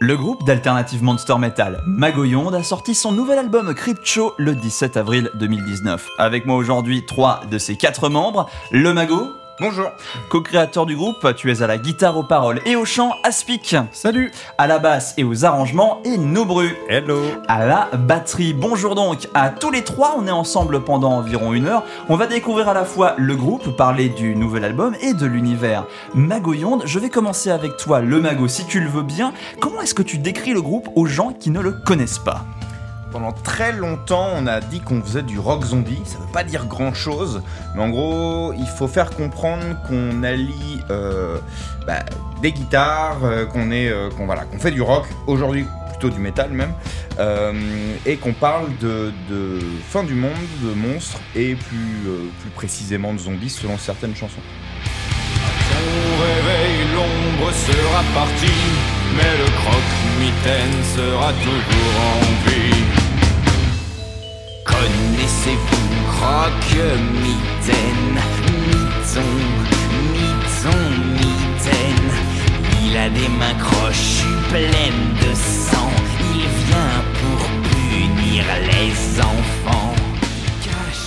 Le groupe d'alternative monster metal Magoyonde a sorti son nouvel album Crypt Show le 17 avril 2019. Avec moi aujourd'hui trois de ses quatre membres, le Mago, Bonjour. Co-créateur du groupe, tu es à la guitare aux paroles et au chant Aspic. Salut. À la basse et aux arrangements et Nobru. Hello. À la batterie. Bonjour donc à tous les trois. On est ensemble pendant environ une heure. On va découvrir à la fois le groupe, parler du nouvel album et de l'univers Magoyonde. Je vais commencer avec toi, le Mago, si tu le veux bien. Comment est-ce que tu décris le groupe aux gens qui ne le connaissent pas? Pendant très longtemps, on a dit qu'on faisait du rock zombie. Ça veut pas dire grand chose, mais en gros, il faut faire comprendre qu'on allie euh, bah, des guitares, euh, qu'on est, euh, qu'on voilà, qu'on fait du rock. Aujourd'hui, plutôt du métal même, et qu'on parle de, fin du monde, de monstres et plus, plus précisément de zombies selon certaines chansons. Ton réveil, l'ombre sera partie, mais le croque-mitaine sera toujours en vie. Connaissez-vous Croque-Mitaine? Miton, Miton, Mitaine. Il a des mains crochues pleines de sang. Il vient pour punir les enfants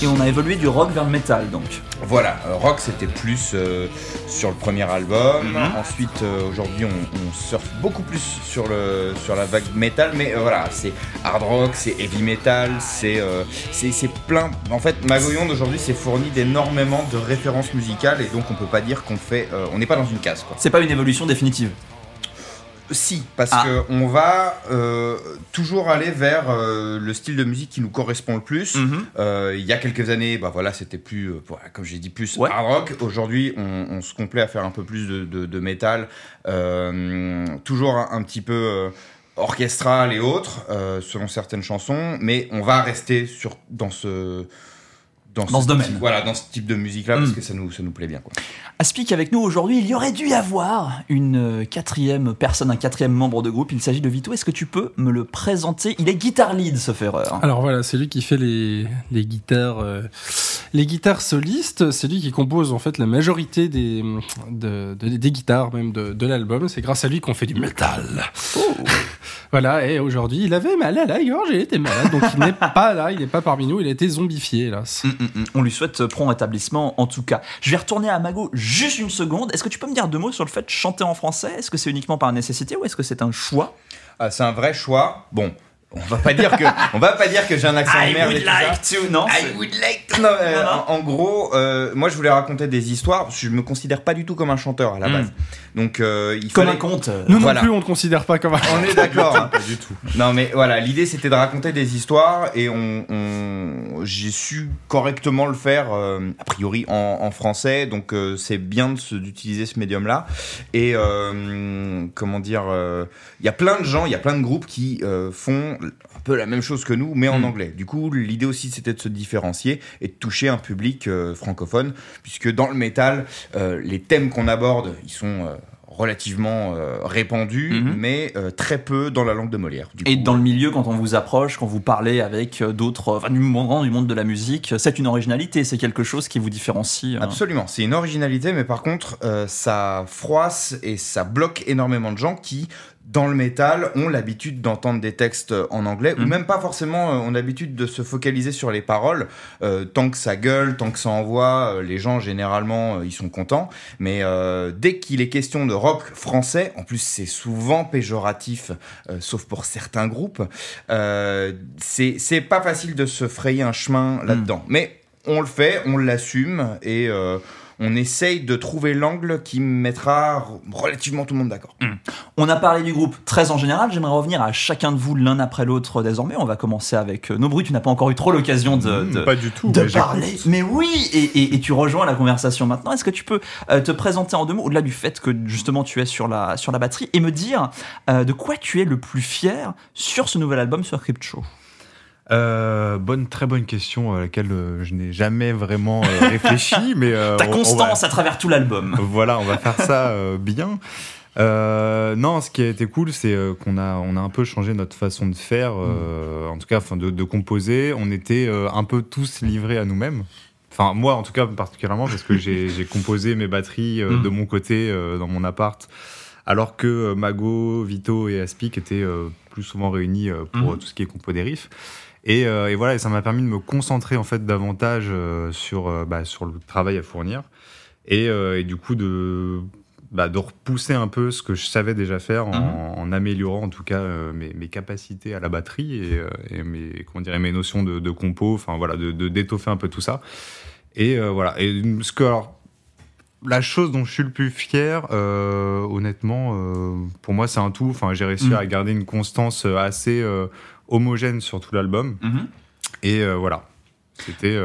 et on a évolué du rock vers le métal donc. Voilà, euh, rock c'était plus euh, sur le premier album. Mhm. Ensuite, euh, aujourd'hui, on, surfe beaucoup plus sur, le, sur la vague métal, mais voilà, c'est hard rock, c'est heavy metal, c'est c'est plein. En fait, Magoyon d'aujourd'hui c'est fourni d'énormément de références musicales et donc on peut pas dire qu'on fait. on n'est pas dans une case quoi. C'est pas une évolution définitive. Si, parce qu'on ah. que on va euh, toujours aller vers euh, le style de musique qui nous correspond le plus. Mhm. Euh, il y a quelques années, bah voilà, c'était plus, comme j'ai dit, plus hard rock. Aujourd'hui, on, se complaît à faire un peu plus de, de, métal, toujours un, petit peu orchestral et autres, selon certaines chansons, mais on va rester sur dans ce dans, ce, domaine. voilà, dans ce type de musique-là, parce hmm. que ça nous, ça nous plaît bien. Quoi. Aspic avec nous aujourd'hui, il y aurait dû y avoir une quatrième personne, un quatrième membre de groupe. Il s'agit de Vito. Est-ce que tu peux me le présenter? Il est guitar lead, ce erreur. Alors voilà, c'est lui qui fait les, les guitares, euh, les guitares solistes. C'est lui qui compose en fait la majorité des, de, des guitares même de, de l'album. C'est grâce à lui qu'on fait du métal. Oh. voilà, et aujourd'hui, il avait mal à la gorge, il était malade, donc il n'est pas là, il n'est pas parmi nous, il a été zombifié, hélas. Mm, mm, mm. On lui souhaite prompt rétablissement en tout cas. Je vais retourner à Mago juste une seconde. Est-ce que tu peux me dire deux mots sur le fait de chanter en français? Est-ce que c'est uniquement par nécessité ou est-ce que c'est un choix? Ah, C'est un vrai choix. Bon, on va pas dire que on va pas dire que j'ai un accent de merde would like to non I would like to. Euh, En, gros euh, moi je voulais raconter des histoires. Je me considère pas du tout comme un chanteur à la hmm. base. Donc euh, il comme un conte. Nous non plus on ne considère pas comme un on est d'accord hein. pas du tout. Non mais voilà l'idée c'était de raconter des histoires et on, j'ai su correctement le faire a priori en, français. Donc c'est bien d'utiliser ce médium là et comment dire il y a plein de gens il y a plein de groupes qui font un peu la même chose que nous, mais en hmm. anglais. Du coup, l'idée aussi, c'était de se différencier et de toucher un public euh, francophone, puisque dans le métal, euh, les thèmes qu'on aborde, ils sont euh, relativement répandus, mhm. mais très peu dans la langue de Molière. et dans le milieu, quand on vous approche, quand vous parlez avec d'autres, enfin, du monde, du monde de la musique, c'est une originalité, c'est quelque chose qui vous différencie. Absolument, c'est une originalité, mais par contre, ça froisse et ça bloque énormément de gens qui dans le métal ont l'habitude d'entendre des textes en anglais, ou mm. même pas forcément euh, ont l'habitude de se focaliser sur les paroles. Euh, tant que ça gueule, tant que ça envoie, euh, les gens généralement ils sont contents. Mais dès qu'il est question de rock français, en plus c'est souvent péjoratif, sauf pour certains groupes, c'est pas facile de se frayer un chemin là-dedans. Mm. Mais on le fait, on l'assume et on essaye de trouver l'angle qui mettra relativement tout le monde d'accord. Hmm. On a parlé du groupe très en général, j'aimerais revenir à chacun de vous l'un après l'autre désormais. On va commencer avec euh, Nobru, tu n'as pas encore eu trop l'occasion de, hmm, pas du tout, de parler. Mais oui, et, tu rejoins la conversation maintenant. Est-ce que tu peux euh, te présenter en deux mots, au-delà du fait que justement tu es sur la, sur la batterie, et me dire euh, de quoi tu es le plus fier sur ce nouvel album sur Crypt Show euh, bonne, très bonne question à laquelle euh, je n'ai jamais vraiment euh, réfléchi, mais ta constance à travers tout l'album. Voilà, on va faire ça bien. non, ce qui a été cool, c'est qu'on a, on a un peu changé notre façon de faire, en tout cas, enfin, de, de, composer. On était un peu tous livrés à nous-mêmes. Enfin, moi, en tout cas, particulièrement, parce que j'ai composé mes batteries de mm. mon côté, dans mon appart alors que euh, Mago, Vito et Aspic étaient euh, plus souvent réunis euh, pour Mhm. tout ce qui est compo des riffs. Et, et voilà, et ça m'a permis de me concentrer en fait davantage sur, bah, sur le travail à fournir et, et du coup de, bah, de repousser un peu ce que je savais déjà faire en, Mhm. en améliorant en tout cas euh, mes, mes capacités à la batterie et, euh, et mes, comment mes notions de, de compo, enfin voilà, de de- d'étoffer un peu tout ça. Et euh, voilà. Et ce que alors, la chose dont je suis le plus fier, euh, honnêtement, euh, pour moi, c'est un tout. Enfin, j'ai réussi Mm. à garder une constance euh, assez euh, homogène sur tout l'album. Mhm. Et voilà. C'était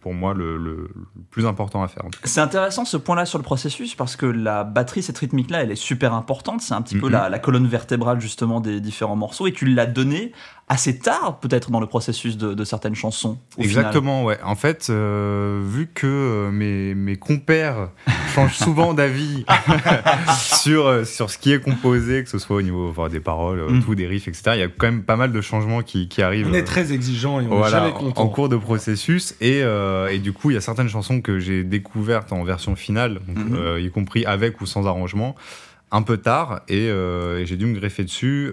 pour moi le, le- le plus important à faire. C'est intéressant ce point-là sur le processus parce que la batterie, cette rythmique-là, elle est super importante. C'est un petit peu Mhm. la, la colonne vertébrale justement des différents morceaux et tu l'as donné assez tard peut-être dans le processus de, de certaines chansons. au final. Exactement, ouais. En fait, euh, vu que euh, mes, mes compères changent souvent d'avis sur, euh, sur ce qui est composé, que ce soit au niveau enfin, des paroles, Mm. tout, des riffs, etc., il y a quand même pas mal de changements qui, qui arrivent. On est très exigeant et on est voilà, jamais en- content. en cours de processus et, euh, et du coup il y a certaines chansons que j'ai découvertes en version finale donc, Mhm. euh, y compris avec ou sans arrangement un peu tard et, euh, et j'ai dû me greffer dessus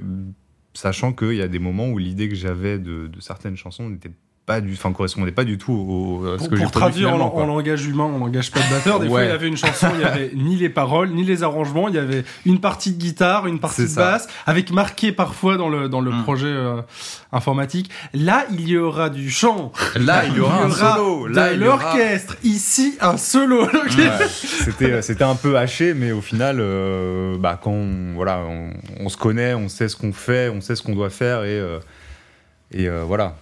sachant qu'il y a des moments où l'idée que j'avais de, certaines chansons n'était pas du enfin correspondait pas du tout au, à ce Pour, que pour traduire en, langage humain, en langage pas de batteur, des fois il y avait une chanson, il y avait ni les paroles, ni les arrangements, il y avait une partie de guitare, une partie de basse, avec marqué parfois dans le, dans le Mm. projet euh, informatique. Là, il y aura du chant. là il y aura un solo de là il y aura- l'orchestre. Ici, un solo. Ouais, c'était euh, c'était un peu haché mais au final euh, bah quand on, voilà on, on se connaît on sait ce qu'on fait on sait ce qu'on doit faire et euh, et voilà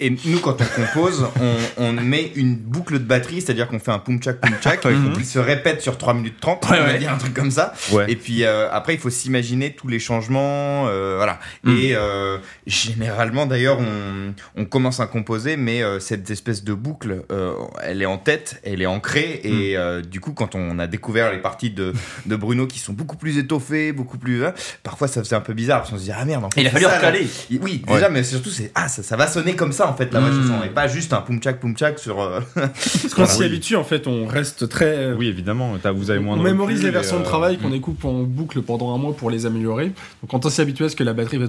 Et nous, quand on compose, on, on met une boucle de batterie, c'est-à-dire qu'on fait un poum tchak poum tchak, Mhm. qui se répète sur 3 minutes 30, on va dire un truc comme ça. ouais Et puis euh, après, il faut s'imaginer tous les changements, euh, voilà. Mm. Et euh, généralement, d'ailleurs, on, on commence à composer, mais euh, cette espèce de boucle, euh, elle est en tête, elle est ancrée, et euh, du coup, quand on a découvert les parties de, de Bruno qui sont beaucoup plus étoffées, beaucoup plus, hein, parfois ça faisait un peu bizarre parce qu'on se dit ah merde. en fait, il a fallu recaler. Oui, Ouais. déjà, mais surtout c'est ah ça, ça va sonner comme ça en fait la vraie Mm. chanson et pas juste un poum tchak poum tchak sur. euh, Parce qu'on s'y Oui. habitue, en fait, on reste très. euh, Oui, évidemment, vous avez moins on de mémorise les versions de euh, travail qu'on écoute en boucle pendant un mois pour les améliorer. Donc quand on s'y habitue à ce que la batterie va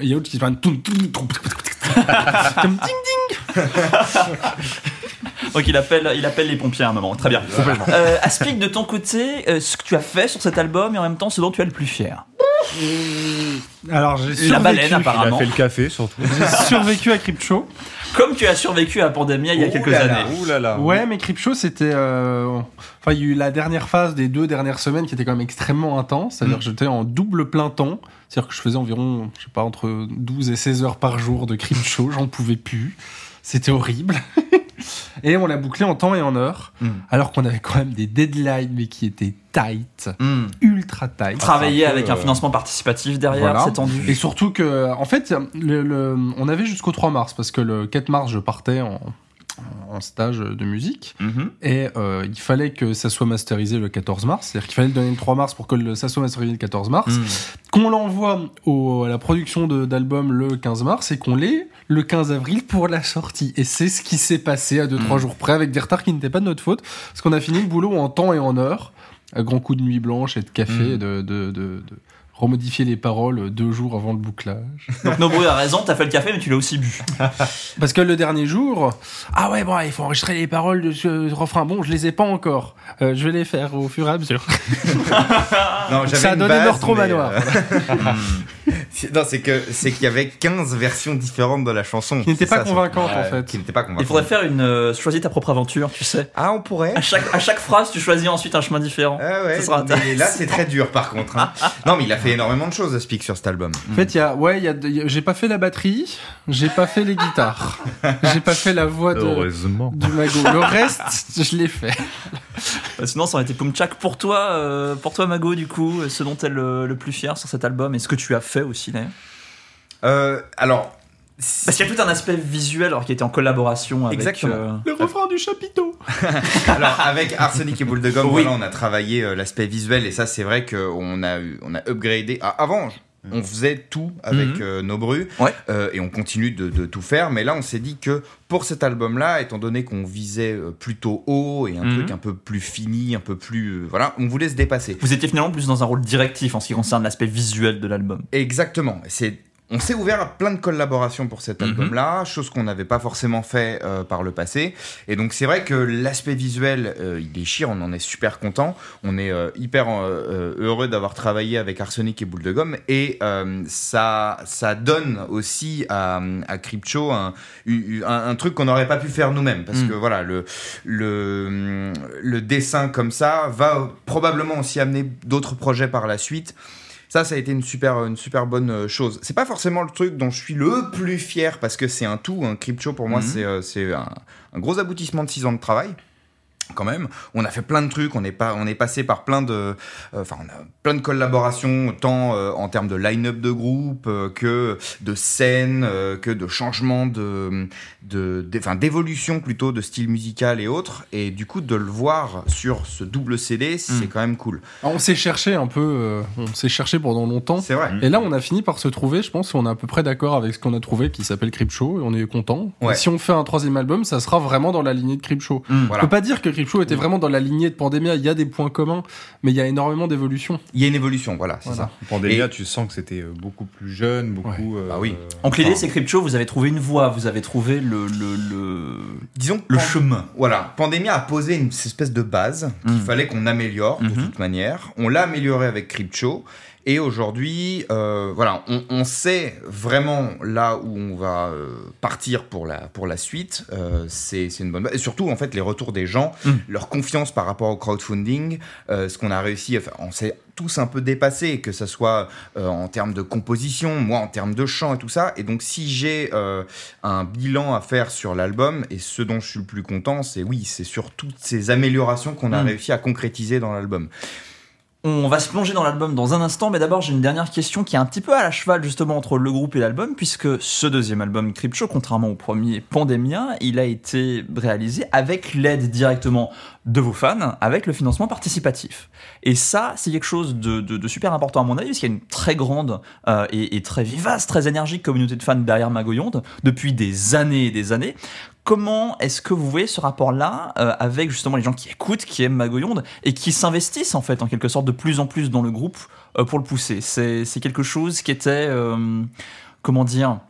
et il y a autre qui va comme ding Donc il appelle, il appelle les pompiers à un moment. Très bien. Euh, Aspic, de ton côté, euh, ce que tu as fait sur cet album et en même temps ce dont tu es le plus fier. Alors j'ai survécu. La baleine Il a apparemment. fait le café surtout. J'ai survécu à Crypto. Comme tu as survécu à Pandemia il y a quelques là là. années. Ouh là là. Ouais, mais Crypto c'était. euh, Enfin, il y a eu la dernière phase des deux dernières semaines qui était quand même extrêmement intense. C'est-à-dire Mm. que j'étais en double plein temps. C'est-à-dire que je faisais environ, je sais pas, entre 12 et 16 heures par jour de Crypto. J'en pouvais plus. C'était horrible. et on l'a bouclé en temps et en heure. Mm. Alors qu'on avait quand même des deadlines, mais qui étaient tight, Hmm. ultra tight. Travailler avec un euh, financement participatif derrière, Voilà. c'est tendu. Et surtout que, en fait, le, le- on avait jusqu'au 3 mars, parce que le 4 mars, je partais en, en stage de musique, Mhm. et euh, il fallait que ça soit masterisé le 14 mars, c'est-à-dire qu'il fallait le donner le 3 mars pour que le- ça soit masterisé le 14 mars, Hmm. qu'on l'envoie à la production d'album le 15 mars, et qu'on l'ait le 15 avril pour la sortie. Et c'est ce qui s'est passé à 2-3 Mm. jours près, avec des retards qui n'étaient pas de notre faute, parce qu'on a fini le boulot en temps et en heure, à grands coups de nuit blanche et de café, Mm. et de, de, de- de remodifier les paroles deux jours avant le bouclage. Donc Nobru a raison, t'as fait le café mais tu l'as aussi bu. Parce que le dernier jour, ah ouais, bon, il faut enregistrer les paroles de ce refrain. Bon, je les ai pas encore. Euh, je vais les faire au fur et à mesure. Non, Ça a donné base, meurtre au mais, manoir. euh, c'est- non, c'est que c'est qu'il y avait 15 versions différentes de la chanson. Qui n'étaient C'est pas convaincantes, en fait. Qui n'étaient pas Il convaincantes. faudrait faire une euh, choisis ta propre aventure, tu sais. Ah, on pourrait. À chaque, à chaque phrase, tu choisis ensuite un chemin différent. Ah ouais, Ça sera mais là c'est très dur par contre. hein. non mais il a fait énormément de choses Aspic sur cet album. En fait, il y a, ouais, il y a, il y a- j'ai pas fait la batterie, j'ai pas fait les guitares, j'ai pas fait la voix de, Heureusement. du mago. Le reste, je l'ai fait. Euh, Sinon, ça aurait été Pumchak pour toi, euh, pour toi Mago, du coup, ce dont t'es le, le plus fier sur cet album et ce que tu as fait aussi d'ailleurs. Euh, alors Parce qu'il y a tout un aspect visuel alors qui était en collaboration avec. Exactement. euh, Le refrain du chapiteau. Alors avec Arsenic et Boule de Gomme, Oui. voilà, on a travaillé euh, l'aspect visuel et ça c'est vrai qu'on a on a upgradé. Ah, avant, on faisait tout avec euh, nos brus Ouais. euh, et on continue de, de tout faire. Mais là, on s'est dit que pour cet album-là, étant donné qu'on visait euh, plutôt haut et un Mhm. truc un peu plus fini, un peu plus. euh, voilà, on voulait se dépasser. Vous étiez finalement plus dans un rôle directif en ce qui concerne l'aspect visuel de l'album. Exactement. C'est on s'est ouvert à plein de collaborations pour cet Mhm. album-là, chose qu'on n'avait pas forcément fait euh, par le passé. Et donc c'est vrai que l'aspect visuel, euh, il déchire, on en est super content. On est euh, hyper euh, heureux d'avoir travaillé avec Arsenic et Boule de Gomme. Et euh, ça, ça donne aussi à, à Crypto un, un, un truc qu'on n'aurait pas pu faire nous-mêmes. Parce Mhm. que voilà, le, le, le dessin comme ça va probablement aussi amener d'autres projets par la suite. Ça, ça a été une super, une super bonne euh, chose. C'est pas forcément le truc dont je suis le plus fier parce que c'est un tout. Un Crypto pour moi, c'est euh, c'est un, un gros aboutissement de 6 ans de travail. Quand même, on a fait plein de trucs, on est, pas, on est passé par plein de, euh, enfin, on a plein de collaborations, tant euh, en termes de line-up de groupe euh, que de scènes, euh, que de changements de, enfin, d'évolution plutôt de style musical et autres. Et du coup, de le voir sur ce double CD, c'est Mm. quand même cool. Alors, on s'est cherché un peu, euh, on s'est cherché pendant longtemps. C'est vrai. Et là, on a fini par se trouver, je pense, on est à peu près d'accord avec ce qu'on a trouvé, qui s'appelle Crypto, et on est content. Ouais. Et Si on fait un troisième album, ça sera vraiment dans la lignée de Crypto. Mm. On Voilà. peut pas dire que Crypto était vraiment dans la lignée de Pandemia, il y a des points communs, mais il y a énormément d'évolutions. Il y a une évolution, voilà, c'est Voilà. ça. Pandémia, Et- tu sens que c'était euh, beaucoup plus jeune, beaucoup. euh, Bah oui. Donc l'idée Enfin- c'est Crypto, vous avez trouvé une voie, vous avez trouvé le, le, le, Disons le Pan- chemin. Voilà, Pandemia a posé une espèce de base qu'il Mhm. fallait qu'on améliore de Mhm. toute manière. On l'a amélioré avec Crypto. Et aujourd'hui, euh, voilà, on, on sait vraiment là où on va euh, partir pour la, pour la suite. Euh, c'est une bonne base. Et surtout, en fait, les retours des gens, Mhm. leur confiance par rapport au crowdfunding, euh, ce qu'on a réussi, enfin, on s'est tous un peu dépassés, que ce soit euh, en termes de composition, moi en termes de chant et tout ça. Et donc, si j'ai euh, un bilan à faire sur l'album, et ce dont je suis le plus content, c'est oui, c'est sur toutes ces améliorations qu'on a Mm. réussi à concrétiser dans l'album. On va se plonger dans l'album dans un instant, mais d'abord j'ai une dernière question qui est un petit peu à la cheval justement entre le groupe et l'album, puisque ce deuxième album Crypto, contrairement au premier Pandemia, il a été réalisé avec l'aide directement de vos fans, avec le financement participatif. Et ça, c'est quelque chose de, super important à mon avis, parce y a une très grande euh, et, et très vivace, très énergique communauté de fans derrière Magoyonde depuis des années et des années. Comment est-ce que vous voyez ce rapport-là euh, avec justement les gens qui écoutent, qui aiment Magoyonde et qui s'investissent en fait en quelque sorte de plus en plus dans le groupe euh, pour le pousser? C'est quelque chose qui était, euh, comment dire,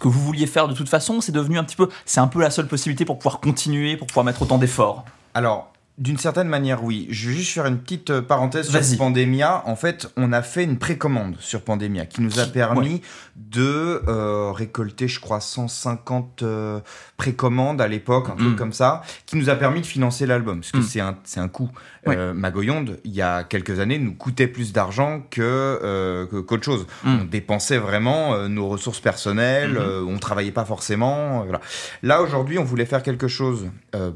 que vous vouliez faire de toute façon? C'est devenu un petit peu, c'est un peu la seule possibilité pour pouvoir continuer, pour pouvoir mettre autant d'efforts? Alors, d'une certaine manière, oui. Je vais juste faire une petite euh, parenthèse sur Pandemia. En fait, on a fait une précommande sur Pandemia qui nous a permis de euh, récolter, je crois, 150 euh, précommandes à l'époque, un Mm. truc comme ça, qui nous a permis de financer l'album. Parce que Mm. c'est un, un coût. Ouais. Euh, Magoyonde, il y a quelques années, nous coûtait plus d'argent que, qu'autre chose. Mm. On dépensait vraiment nos ressources personnelles, euh, on travaillait pas forcément. voilà. Là, aujourd'hui, on voulait faire quelque chose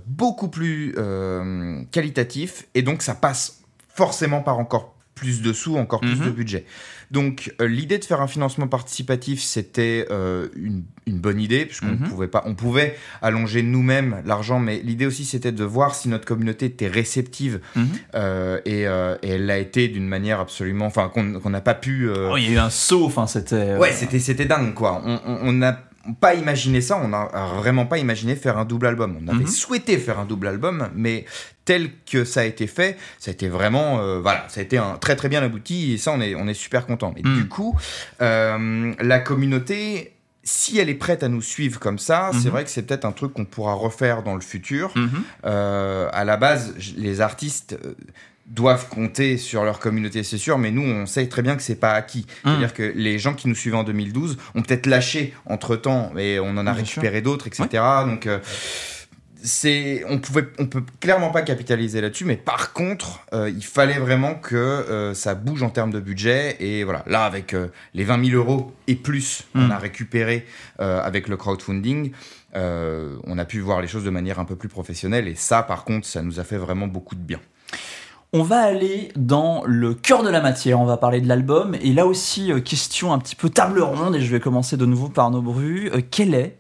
beaucoup plus euh, qualitatif, et donc ça passe forcément par encore plus de sous, encore plus Mhm. de budget. Donc euh, l'idée de faire un financement participatif, c'était euh, une, une bonne idée, puisqu'on Mhm. pouvait pas, on pouvait allonger nous-mêmes l'argent, mais l'idée aussi c'était de voir si notre communauté était réceptive, Mhm. euh, et, et elle l'a été d'une manière absolument, enfin qu'on n'a pas pu. Oh, il y a eu un saut, enfin c'était. Ouais, c'était c'était dingue quoi. On n'a pas imaginé ça, on n'a vraiment pas imaginé faire un double album. On avait Mhm. souhaité faire un double album, mais tel que ça a été fait, ça a été vraiment, euh, voilà, ça a été un très très bien abouti et ça on est on est super content. Mais du coup, euh, la communauté. Si elle est prête à nous suivre comme ça, c'est Mhm. vrai que c'est peut-être un truc qu'on pourra refaire dans le futur. Mhm. Euh, à la base, les artistes doivent compter sur leur communauté, c'est sûr, mais nous, on sait très bien que c'est pas acquis. Mm. C'est-à-dire que les gens qui nous suivaient en 2012 ont peut-être lâché entre temps, et on en a Bien récupéré d'autres, etc. Donc, euh, c'est, on pouvait, on peut clairement pas capitaliser là-dessus, mais par contre, euh, il fallait vraiment que euh, ça bouge en termes de budget. Et voilà, là, avec euh, les 20 000 euros et plus, on Mm. a récupéré avec le crowdfunding. on a pu voir les choses de manière un peu plus professionnelle et ça par contre ça nous a fait vraiment beaucoup de bien. On va aller dans le cœur de la matière, on va parler de l'album, et là aussi, question un petit peu table ronde, et je vais commencer de nouveau par nos brus. Quel est,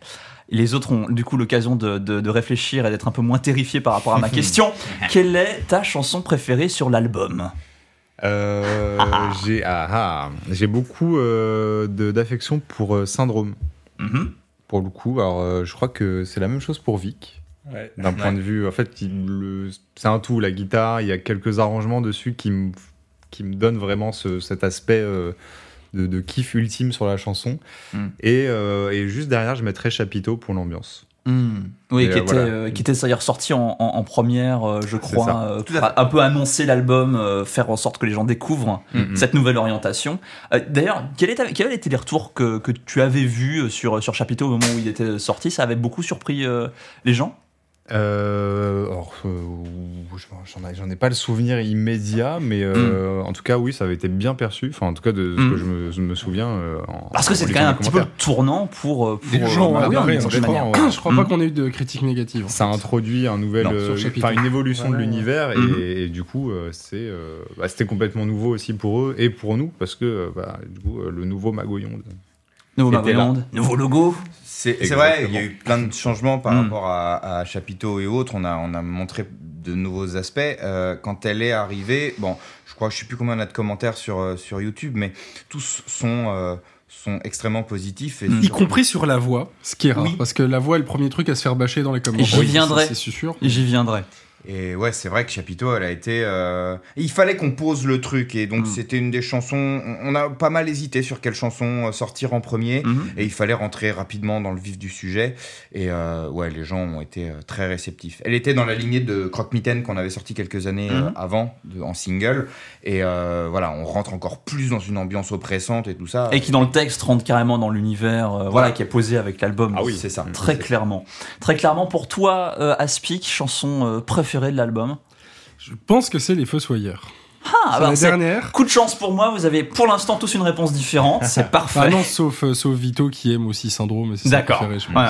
les autres ont du coup l'occasion de, de- de réfléchir et d'être un peu moins terrifiés par rapport à ma question, quelle est ta chanson préférée sur l'album? Euh, j'ai ah, ah, j'ai beaucoup euh, d'affection pour euh, Syndrome, Mhm. pour le coup. Alors, euh, je crois que c'est la même chose pour Vic. D'un point de vue, en fait, c'est un tout. La guitare, il y a quelques arrangements dessus qui me qui me donnent vraiment ce- cet aspect euh, de, de kiff ultime sur la chanson. Mm. Et, euh, et juste derrière, je mettrais Chapiteau pour l'ambiance. Hmm. Oui, Et, qui, euh, était, voilà. euh, qui était d'ailleurs sorti en, en- en première, euh, je crois, euh, un peu annoncer l'album, euh, faire en sorte que les gens découvrent Mhm. cette nouvelle orientation. Euh, d'ailleurs, quel était- quels étaient les retours que, que tu avais vus sur, sur Chapiteau au moment où il était sorti? Ça avait beaucoup surpris euh, les gens? Euh, alors, euh, j'en ai, j'en ai pas le souvenir immédiat, mais euh, en tout cas, oui, ça avait été bien perçu. Enfin, en tout cas, de ce Mm. que je me, je me souviens. euh, en- Parce que lisant quand même un petit peu le tournant pour. euh, pour Les gens euh, oui, je. Je crois Mm. pas qu'on ait eu de critiques négatives. Ça fait. introduit un nouvel, euh, enfin une évolution de l'univers et, Mhm. et du coup, euh, c'est, euh, bah, c'était complètement nouveau aussi pour eux et pour nous parce que bah, du coup, le nouveau Magoyonde. Nouveau nouveau logo. C'est vrai, il y a eu plein de changements par Mm. rapport à, à Chapiteau et autres. On a, on a montré de nouveaux aspects. Euh, quand elle est arrivée, bon, je crois, je sais plus combien on a de commentaires sur, euh, sur YouTube, mais tous sont, euh, sont extrêmement positifs. Et Mm. Y compris sur la voix, ce qui est rare, Oui. parce que la voix est le premier truc à se faire bâcher dans les commentaires. J'y viendrai. C'est sûr. J'y viendrai. Et ouais, c'est vrai que Chapiteau, elle a été. euh, Il fallait qu'on pose le truc, et donc Mm. c'était une des chansons. on- a pas mal hésité sur quelle chanson euh, sortir en premier. Mhm. Et il fallait rentrer rapidement dans le vif du sujet. Et euh, ouais, les gens ont été très réceptifs. Elle était dans la lignée de Croque-Mitaine qu'on avait sorti quelques années Mhm. avant, de- en single. Et euh, voilà, on rentre encore plus dans une ambiance oppressante et tout ça. Et qui dans le texte rentre carrément dans l'univers, voilà, qui est posé avec l'album. Ah oui, c'est ça. Très clairement. Très clairement, pour toi, Aspic, chanson euh, préférée de l'album Je pense que c'est les Fossoyeurs. Ah, bah, la dernière. coup de chance pour moi, vous avez pour l'instant tous une réponse différente, c'est parfait. Ah non, sauf, euh, sauf Vito qui aime aussi Syndrome. c'est D'accord. Ouais.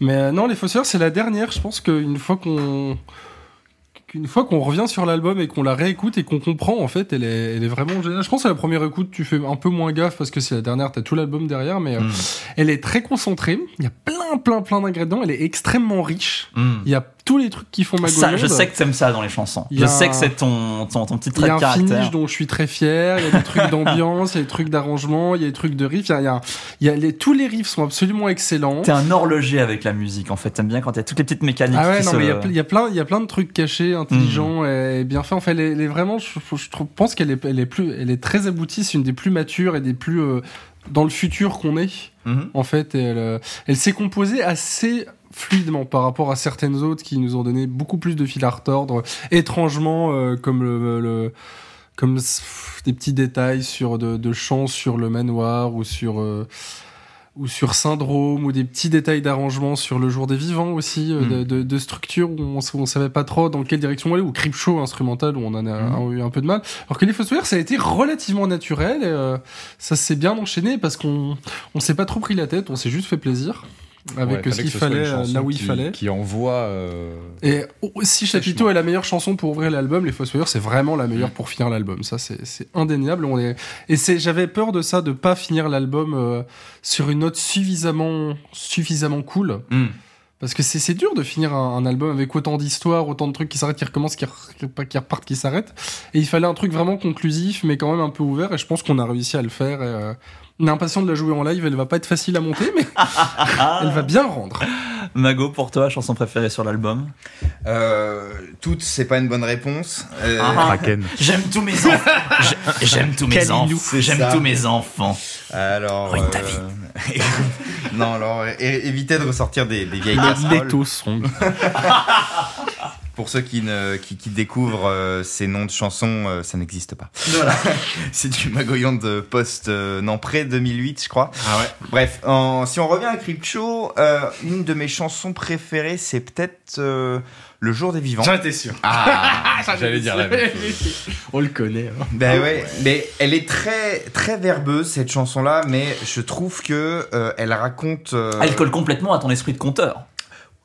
Mais euh, non, les Fossoyeurs, c'est la dernière. Je pense qu'une fois qu'on qu'une fois qu'on revient sur l'album et qu'on la réécoute et qu'on comprend, en fait, elle est, elle est vraiment géniale. Je pense à la première écoute, tu fais un peu moins gaffe parce que c'est la dernière, t'as tout l'album derrière, mais euh, Mm. elle est très concentrée. Il y a plein, plein, plein d'ingrédients. Elle est extrêmement riche. Mm. Il y a tous les trucs qui font Ça, Magoyonde. je sais que t'aimes ça dans les chansons. Il Je sais que c'est ton, ton, ton petit Il trait y a de un finish caractère. dont je suis très fier, il y a des trucs d'ambiance, il y a des trucs d'arrangement, il y a des trucs de riff, il y a, il y a- il y a les, tous les riffs sont absolument excellents. T'es un horloger avec la musique, en fait. T'aimes bien quand il y a toutes les petites mécaniques Ah ouais, qui non, se... mais il y a ple- il y, a plein, il y a plein de trucs cachés, intelligents et bien faits. En fait, elle est, elle est vraiment, je, pense qu'elle est, elle est plus, elle est très aboutie, c'est une des plus matures et des plus euh, dans le futur qu'on est, Mhm. en fait. Elle, euh, elle s'est composée assez fluidement par rapport à certaines autres qui nous ont donné beaucoup plus de fil à retordre, étrangement, euh, comme le, le- comme des petits détails sur de, de chants sur le manoir ou sur euh, ou sur syndrome ou des petits détails d'arrangement sur le jour des vivants aussi euh, Mm. de, de, de structure où on, s- on savait pas trop dans quelle direction aller ou Creepshow instrumental où on en a Mm. eu un peu de mal alors que les Fossoyeurs ça a été relativement naturel et euh, ça s'est bien enchaîné parce qu'on on s'est pas trop pris la tête on s'est juste fait plaisir avec Ouais, ce qu'il fallait euh, là où il qui- fallait Qui envoie. euh, et si Chapiteau est la meilleure chanson pour ouvrir l'album, Les Fossoyeurs, c'est vraiment la Mm. meilleure pour finir l'album. Ça, c'est indéniable. On est... Et j'avais peur de ça, de pas finir l'album euh, sur une note suffisamment, suffisamment cool. Mm. Parce que c'est c'est dur de finir un, un album avec autant d'histoires, autant de trucs qui s'arrêtent, qui recommencent, qui, re- qui repartent, qui s'arrêtent. Et il fallait un truc vraiment conclusif, mais quand même un peu ouvert. Et je pense qu'on a réussi à le faire. Et, euh, on est impatient de la jouer en live. Elle va pas être facile à monter, mais elle va bien rendre. Mago, pour toi, chanson préférée sur l'album Euh, toutes, c'est pas une bonne réponse. Euh, Ah. Kraken. J'aime tous mes enfants. J'ai- J'aime tous mes enfants. J'aime tous mes enfants. Alors. Ruine ta euh, non, alors, évitez de ressortir des, des vieilles casseroles. Leto Song. Pour ceux qui, ne, qui, qui découvrent euh, ces noms de chansons, euh, ça n'existe pas. c'est du Magoyonde de post euh, non près 2008, je crois. Ah ouais. Bref, en- si on revient à Crypto, euh, une de mes chansons préférées, c'est peut-être euh, Le jour des vivants. J'en étais sûr. Ah, J'allais dire la même chose. On le connaît. hein. ben ouais, mais elle est très très verbeuse cette chanson-là, mais je trouve que euh, elle raconte. euh, Elle colle complètement à ton esprit de conteur.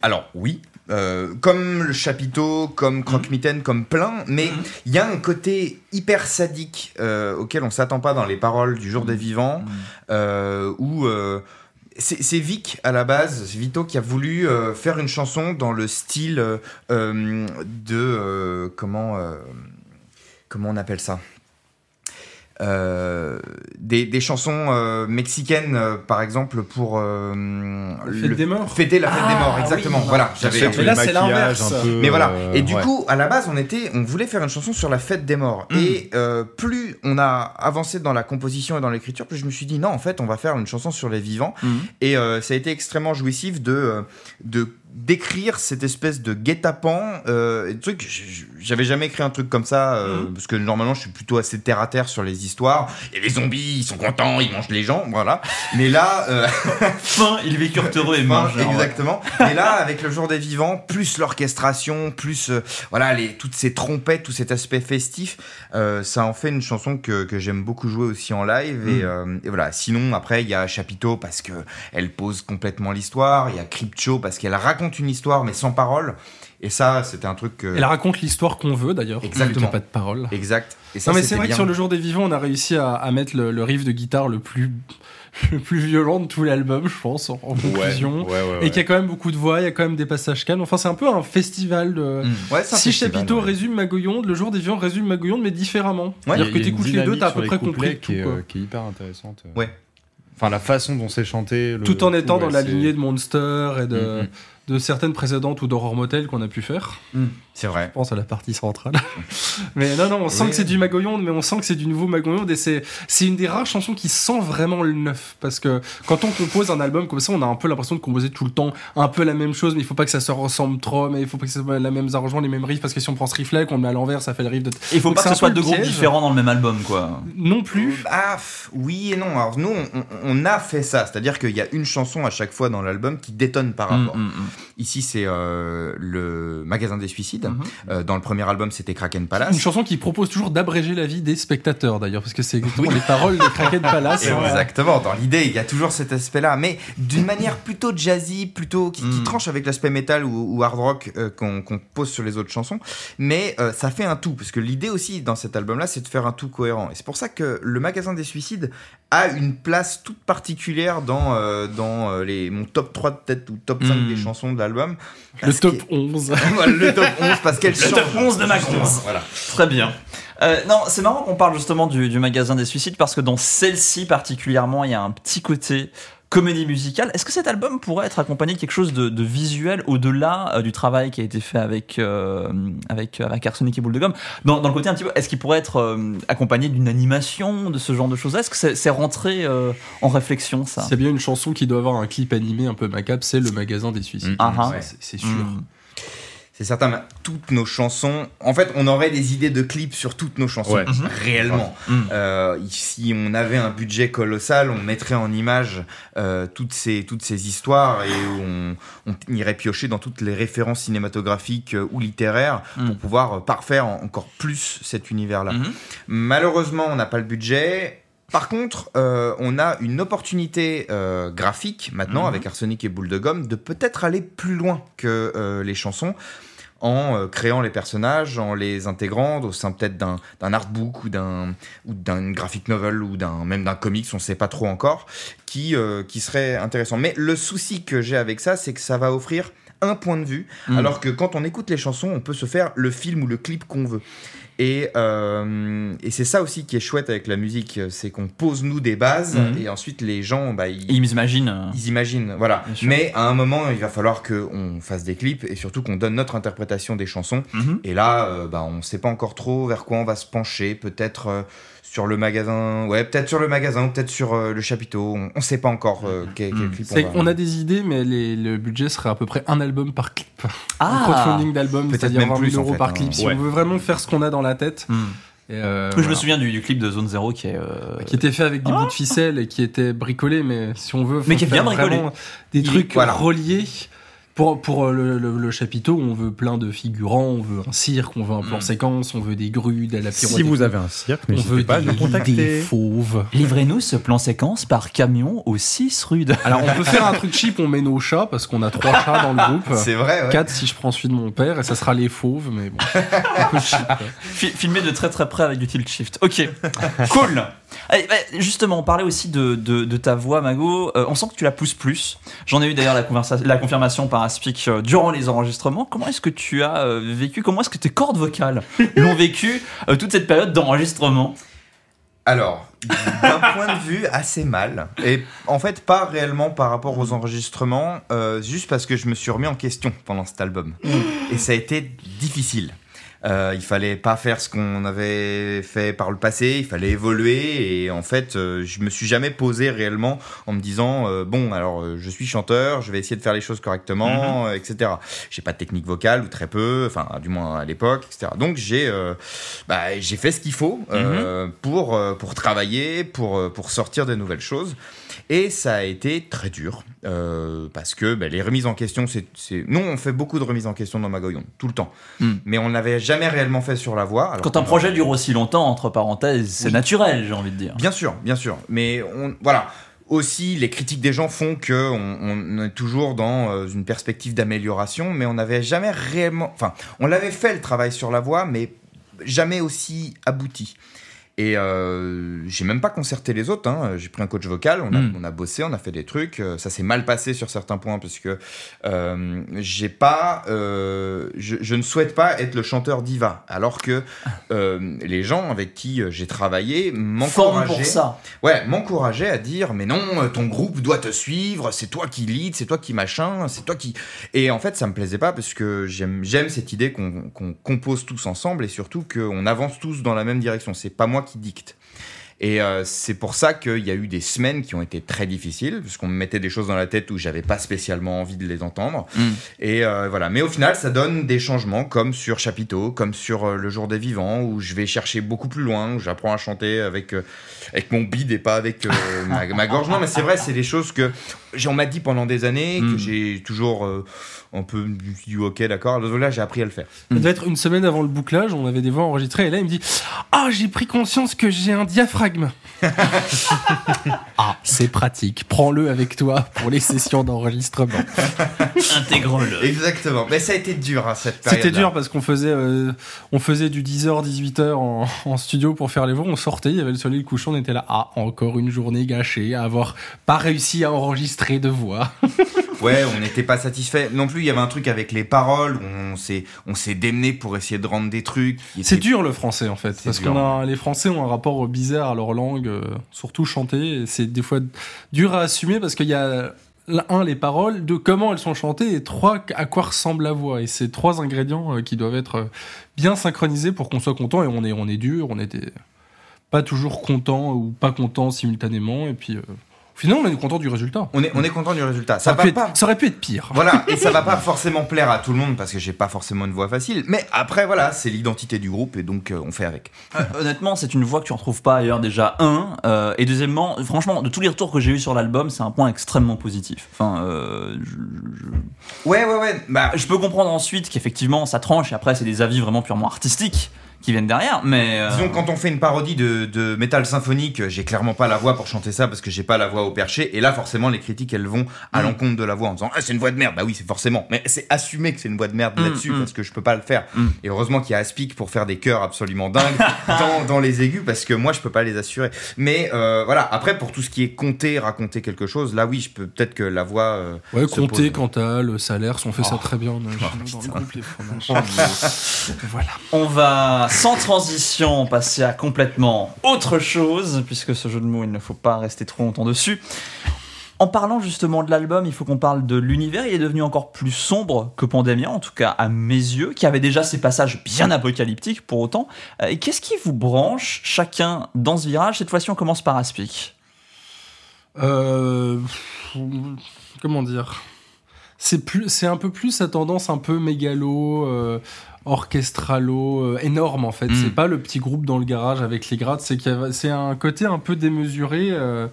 Alors oui, euh, comme le chapiteau, comme Croque-Mitaine, comme plein, mais Mhm. il y a un côté hyper sadique euh, auquel on s'attend pas dans les paroles du jour des vivants, euh, où c'est Vic à la base, c'est Vito qui a voulu faire une chanson dans le style de comment comment on appelle ça? Euh, des, des chansons euh, mexicaines, euh, par exemple, pour euh, La fête des morts. fêter la fête des Ah, morts. Exactement. oui. Voilà. J'avais. Mais là, c'est l'inverse. Mais voilà. euh, Et du ouais. coup, à la base, on était, on voulait faire une chanson sur la fête des morts. Mm. Et euh, plus on a avancé dans la composition et dans l'écriture, plus je me suis dit non, en fait, on va faire une chanson sur les vivants. Mhm. Et euh, ça a été extrêmement jouissif de de d'écrire cette espèce de guet-apens euh, j- j'avais jamais écrit un truc comme ça euh, Mhm. parce que normalement je suis plutôt assez terre à terre sur les histoires et les zombies ils sont contents ils mangent les gens voilà mais là euh, Fin, ils vécurent heureux et mangeurs. exactement. Et là, avec le jour des vivants, plus l'orchestration, plus euh, voilà les toutes ces trompettes, tout cet aspect festif, euh, ça en fait une chanson que, que j'aime beaucoup jouer aussi en live. Et, euh, et voilà. Sinon, après, il y a Chapiteau parce que elle pose complètement l'histoire. Il y a Crypto parce qu'elle raconte une histoire mais sans parole. Et ça, c'était un truc que Elle raconte l'histoire qu'on veut d'ailleurs. Exactement. Pas de parole. exact. Et ça, Non mais c'est vrai bien. que sur le jour des vivants, on a réussi à, à mettre le, le riff de guitare le plus le plus violent de tout l'album, je pense, en, en conclusion. Ouais, ouais, ouais, Et qu'il y a quand même beaucoup de voix, il y a quand même des passages calmes. Enfin, c'est un peu un festival de. Mm. Ouais, c'est un Si festival, Chapiteau ouais. résume Magoyonde, le jour des vivants résume Magoyonde, mais différemment. Ouais, C'est-à-dire que t'écoutes les deux, t'as à peu près compris tout. qui est, quoi. euh, qui est hyper intéressante. Ouais. Enfin, la façon dont c'est chanté. le- Tout en étant dans la lignée de Monster et de, Mhm. De certaines précédentes ou d'Horror Motel qu'on a pu faire. C'est vrai. Je pense à la partie centrale. mais non, non, on sent Oui. que c'est du Magoyonde, mais on sent que c'est du nouveau Magoyonde et c'est, c'est une des rares chansons qui sent vraiment le neuf. Parce que quand on compose un album comme ça, on a un peu l'impression de composer tout le temps un peu la même chose, mais il faut pas que ça se ressemble trop, mais il faut pas que ça soit les mêmes arrangements, les mêmes riffs, parce que si on prend ce riff-là qu'on le met à l'envers, ça fait le riff de. Il faut Donc pas que ce soit deux groupes différents dans le même album, quoi. Non plus. Ah, oui et non. Alors nous, on, a fait ça, c'est-à-dire qu'il y a une chanson à chaque fois dans l'album qui détonne par rapport. Mm, mm, Ici, c'est euh, le magasin des suicides. Mhm. Euh, dans le premier album, c'était Kraken Palace. Une chanson qui propose toujours d'abréger la vie des spectateurs d'ailleurs, parce que c'est exactement les paroles de Kraken Palace. Exactement, dans l'idée, il y a toujours cet aspect-là, mais d'une manière plutôt jazzy, plutôt qui, qui Mm. tranche avec l'aspect metal ou, ou hard rock euh, qu'on pose sur les autres chansons. Mais ça fait un tout, parce que l'idée aussi dans cet album-là, c'est de faire un tout cohérent. Et c'est pour ça que le magasin des suicides a une place toute particulière dans, euh, dans euh, les, mon top 3 peut-être ou top 5 Mm. des chansons de l'album. Le top que- 11. Voilà, le top 11 parce qu'elle Le change. top 11 de Macron. Voilà. Très bien. Euh, non, c'est marrant qu'on parle justement du, du magasin des suicides parce que dans celle-ci particulièrement, il y a un petit côté comédie musicale. Est-ce que cet album pourrait être accompagné de quelque chose de, de visuel au-delà euh, du travail qui a été fait avec euh, avec avec Arsenic et Boule de Gomme? Dans, dans le côté un petit peu, est-ce qu'il pourrait être euh, accompagné d'une animation, de ce genre de choses? Est-ce que c'est c'est rentré euh, en réflexion ça? A bien une chanson qui doit avoir un clip animé un peu macabre, c'est le magasin des suicides. Ah, ah. Ouais. C'est- C'est sûr. Hmm. C'est certain, mais toutes nos chansons. En fait, on aurait des idées de clips sur toutes nos chansons. Ouais. Mhm. Réellement. Mm. Euh, si on avait un budget colossal, on mettrait en image euh, toutes, ces, toutes ces histoires et on, on irait piocher dans toutes les références cinématographiques euh, ou littéraires Mm. pour pouvoir euh, parfaire en- encore plus cet univers-là. Mhm. Malheureusement, on n'a pas le budget. Par contre, euh, on a une opportunité euh, graphique maintenant Mhm. avec Arsenic et Boule de Gomme de peut-être aller plus loin que euh, les chansons en euh, créant les personnages, en les intégrant au sein peut-être d'un artbook ou d'un ou d'un graphic novel ou d'un même d'un comics, on sait pas trop encore, qui euh, qui serait intéressant. Mais le souci que j'ai avec ça, c'est que ça va offrir un point de vue, Mm. alors que quand on écoute les chansons, on peut se faire le film ou le clip qu'on veut. Et, euh, et c'est ça aussi qui est chouette avec la musique, c'est qu'on pose nous des bases Mhm. et ensuite les gens, bah, ils, Ils m'imaginent. euh, ils imaginent, voilà. Mais à un moment, il va falloir qu'on fasse des clips et surtout qu'on donne notre interprétation des chansons. mhm. Et là, euh, bah, on ne sait pas encore trop vers quoi on va se pencher. Peut-être euh, sur le magasin, ouais, peut-être sur le magasin, ou peut-être sur euh, le chapiteau. On ne sait pas encore euh, quel, quel Mm. clip on va. qu'on a des idées, mais les- le budget serait à peu près un album par clip. Un Ah crowdfunding d'album, c'est-à-dire même 20 000 plus, en euros fait, par hein. clip. Si Ouais. on veut vraiment faire ce qu'on a dans la tête. Et, euh, Je me souviens du, du clip de Zone Zero qui est. euh, Qui était fait avec des bouts de ficelle et qui était bricolé, mais si on veut Mais qui est faire bien bricolé. vraiment des Il- trucs voilà. reliés. Pour, pour euh, le, le- le chapiteau, on veut plein de figurants, on veut un cirque, on veut un plan Mm. séquence, on veut des grues, de la Si vous avez un cirque, on veut pas des, nous des fauves. Livrez-nous ce plan séquence par camion au 6 rue de. Alors on peut faire un truc cheap, on met nos chats parce qu'on a trois chats dans le groupe. C'est vrai, ouais. Quatre si je prends celui de mon père et ça sera les fauves, mais bon, un peu cheap. quoi. Fi- filmé de très très près avec du tilt shift. Ok, cool. Allez, bah, justement, on parlait aussi de, de, de ta voix, Mago. Euh, on sent que tu la pousses plus. J'en ai eu d'ailleurs la, confirmation par Aspic euh, durant les enregistrements. Comment est-ce que tu as euh, vécu? Comment est-ce que tes cordes vocales l'ont vécu toute cette période d'enregistrement? Alors, d'un point de vue assez mal. Et en fait, pas réellement par rapport aux enregistrements, juste parce que je me suis remis en question pendant cet album. Et ça a été difficile. Euh, il fallait pas faire ce qu'on avait fait par le passé, il fallait évoluer et en fait, euh, je me suis jamais posé réellement en me disant euh, bon, alors euh, je suis chanteur, je vais essayer de faire les choses correctement, euh, etc. J'ai pas de technique vocale ou très peu, enfin du moins à l'époque, etc. Donc j'ai bah, j'ai fait ce qu'il faut euh, pour pour travailler, pour pour sortir de nouvelles choses. Et ça a été très dur parce que bah, les remises en question, c'est, nous on fait beaucoup de remises en question dans Magoyon tout le temps, Mm. mais on n'avait jamais réellement fait sur la alors Quand un projet dure aussi longtemps, entre parenthèses, c'est Oui. naturel, j'ai envie de dire. Bien sûr, bien sûr, mais on, voilà. Aussi, les critiques des gens font que on, on est toujours dans euh, une perspective d'amélioration, mais on n'avait jamais réellement, enfin, on l'avait fait le travail sur la voix, mais jamais aussi abouti. Et euh, j'ai même pas concerté les autres. hein. J'ai pris un coach vocal, on a, Mm. on a bossé, on a fait des trucs. Euh, Ça s'est mal passé sur certains points parce que euh, j'ai pas, euh, je, je ne souhaite pas être le chanteur diva, alors que euh, les gens avec qui j'ai travaillé m'encourageaient. ça. Ouais, à dire mais non, ton groupe doit te suivre, c'est toi qui lead, c'est toi qui machin, c'est toi qui. Et en fait, ça me plaisait pas parce que j'aime cette idée qu'on qu'on compose tous ensemble et surtout qu'on avance tous dans la même direction. C'est pas moi qui dicte. Et euh, c'est pour ça qu'il y a eu des semaines qui ont été très difficiles, parce qu'on me mettait des choses dans la tête où j'avais pas spécialement envie de les entendre. Mm. Et euh, voilà. Mais au final, ça donne des changements, comme sur Chapiteau, comme sur euh, Le Jour des Vivants, où je vais chercher beaucoup plus loin, où j'apprends à chanter avec, avec mon bide et pas avec ma, ma gorge. Non, mais c'est vrai, c'est des choses que j'ai- on m'a dit pendant des années, que Mm. j'ai toujours euh, un peu dit ok, d'accord. Là, j'ai appris à le faire. Ça devait être une semaine avant le bouclage, on avait des voix enregistrées, et là il me dit Ah, j'ai pris conscience que j'ai un diaphragme. ah, c'est pratique, prends-le avec toi pour les sessions d'enregistrement. Intègre-le. Exactement. Mais ça a été dur, hein, cette période. C'était dur parce qu'on faisait, euh, on faisait du 10h, 18h en, en studio pour faire les voix, on sortait, il y avait le soleil couchant, on était là Ah, encore une journée gâchée, à avoir pas réussi à enregistrer de voix. Ouais, on n'était pas satisfait. Non plus, il y avait un truc avec les paroles. où On s'est, on s'est démené pour essayer de rendre des trucs. C'est étaient- dur le français en fait, C'est parce qu'on a les Français ont un rapport bizarre à leur langue, euh, surtout chanter. et C'est des fois dur à assumer parce qu'il y a un les paroles, deux comment elles sont chantées et trois à quoi ressemble la voix. Et c'est trois ingrédients euh, qui doivent être euh, bien synchronisés pour qu'on soit content. Et on est on est dur, on était pas toujours content ou pas content simultanément. Et puis euh, au final on est content du résultat. On est, on est content du résultat. Ça, Ça, aurait pu va être- pas. ça aurait pu être pire. Voilà, et ça va pas forcément plaire à tout le monde parce que j'ai pas forcément une voix facile. Mais après, voilà, c'est l'identité du groupe et donc euh, on fait avec. Euh, honnêtement, c'est une voix que tu retrouves pas ailleurs déjà, un. euh, et deuxièmement, franchement, de tous les retours que j'ai eu sur l'album, c'est un point extrêmement positif. Enfin, euh, je, je- Ouais, ouais, ouais. Bah, je peux comprendre ensuite qu'effectivement ça tranche et après c'est des avis vraiment purement artistiques qui viennent derrière, mais. euh, Disons, quand on fait une parodie de, de métal symphonique, j'ai clairement pas la voix pour chanter ça parce que j'ai pas la voix au perché. Et là, forcément, les critiques, elles vont à Mm. l'encontre de la voix en disant Ah, c'est une voix de merde. Bah oui, c'est forcément. Mais c'est assumé que c'est une voix de merde Mm, là-dessus mm. parce que je peux pas le faire. Et heureusement qu'il y a Aspic pour faire des chœurs absolument dingues dans, dans les aigus parce que moi, je peux pas les assurer. Mais euh, voilà, après, pour tout ce qui est compter, raconter quelque chose, là, oui, je peux peut-être que la voix. euh, Ouais, compter. Cantal, salaire, on fait ça Oh. très bien on a- dans le groupe les fromages. voilà. On va sans transition passer à complètement autre chose, puisque ce jeu de mots, il ne faut pas rester trop longtemps dessus. En parlant justement de l'album, il faut qu'on parle de l'univers. Il est devenu encore plus sombre que Pandemia, en tout cas à mes yeux, qui avait déjà ses passages bien apocalyptiques pour autant. Euh, Et qu'est-ce qui vous branche chacun dans ce virage Cette fois-ci, on commence par Aspic. Euh, comment dire? C'est plus c'est un peu plus sa tendance un peu mégalo euh, orchestralo euh, énorme en fait Mm. c'est pas le petit groupe dans le garage avec les grattes c'est qu'il y a- c'est un côté un peu démesuré euh,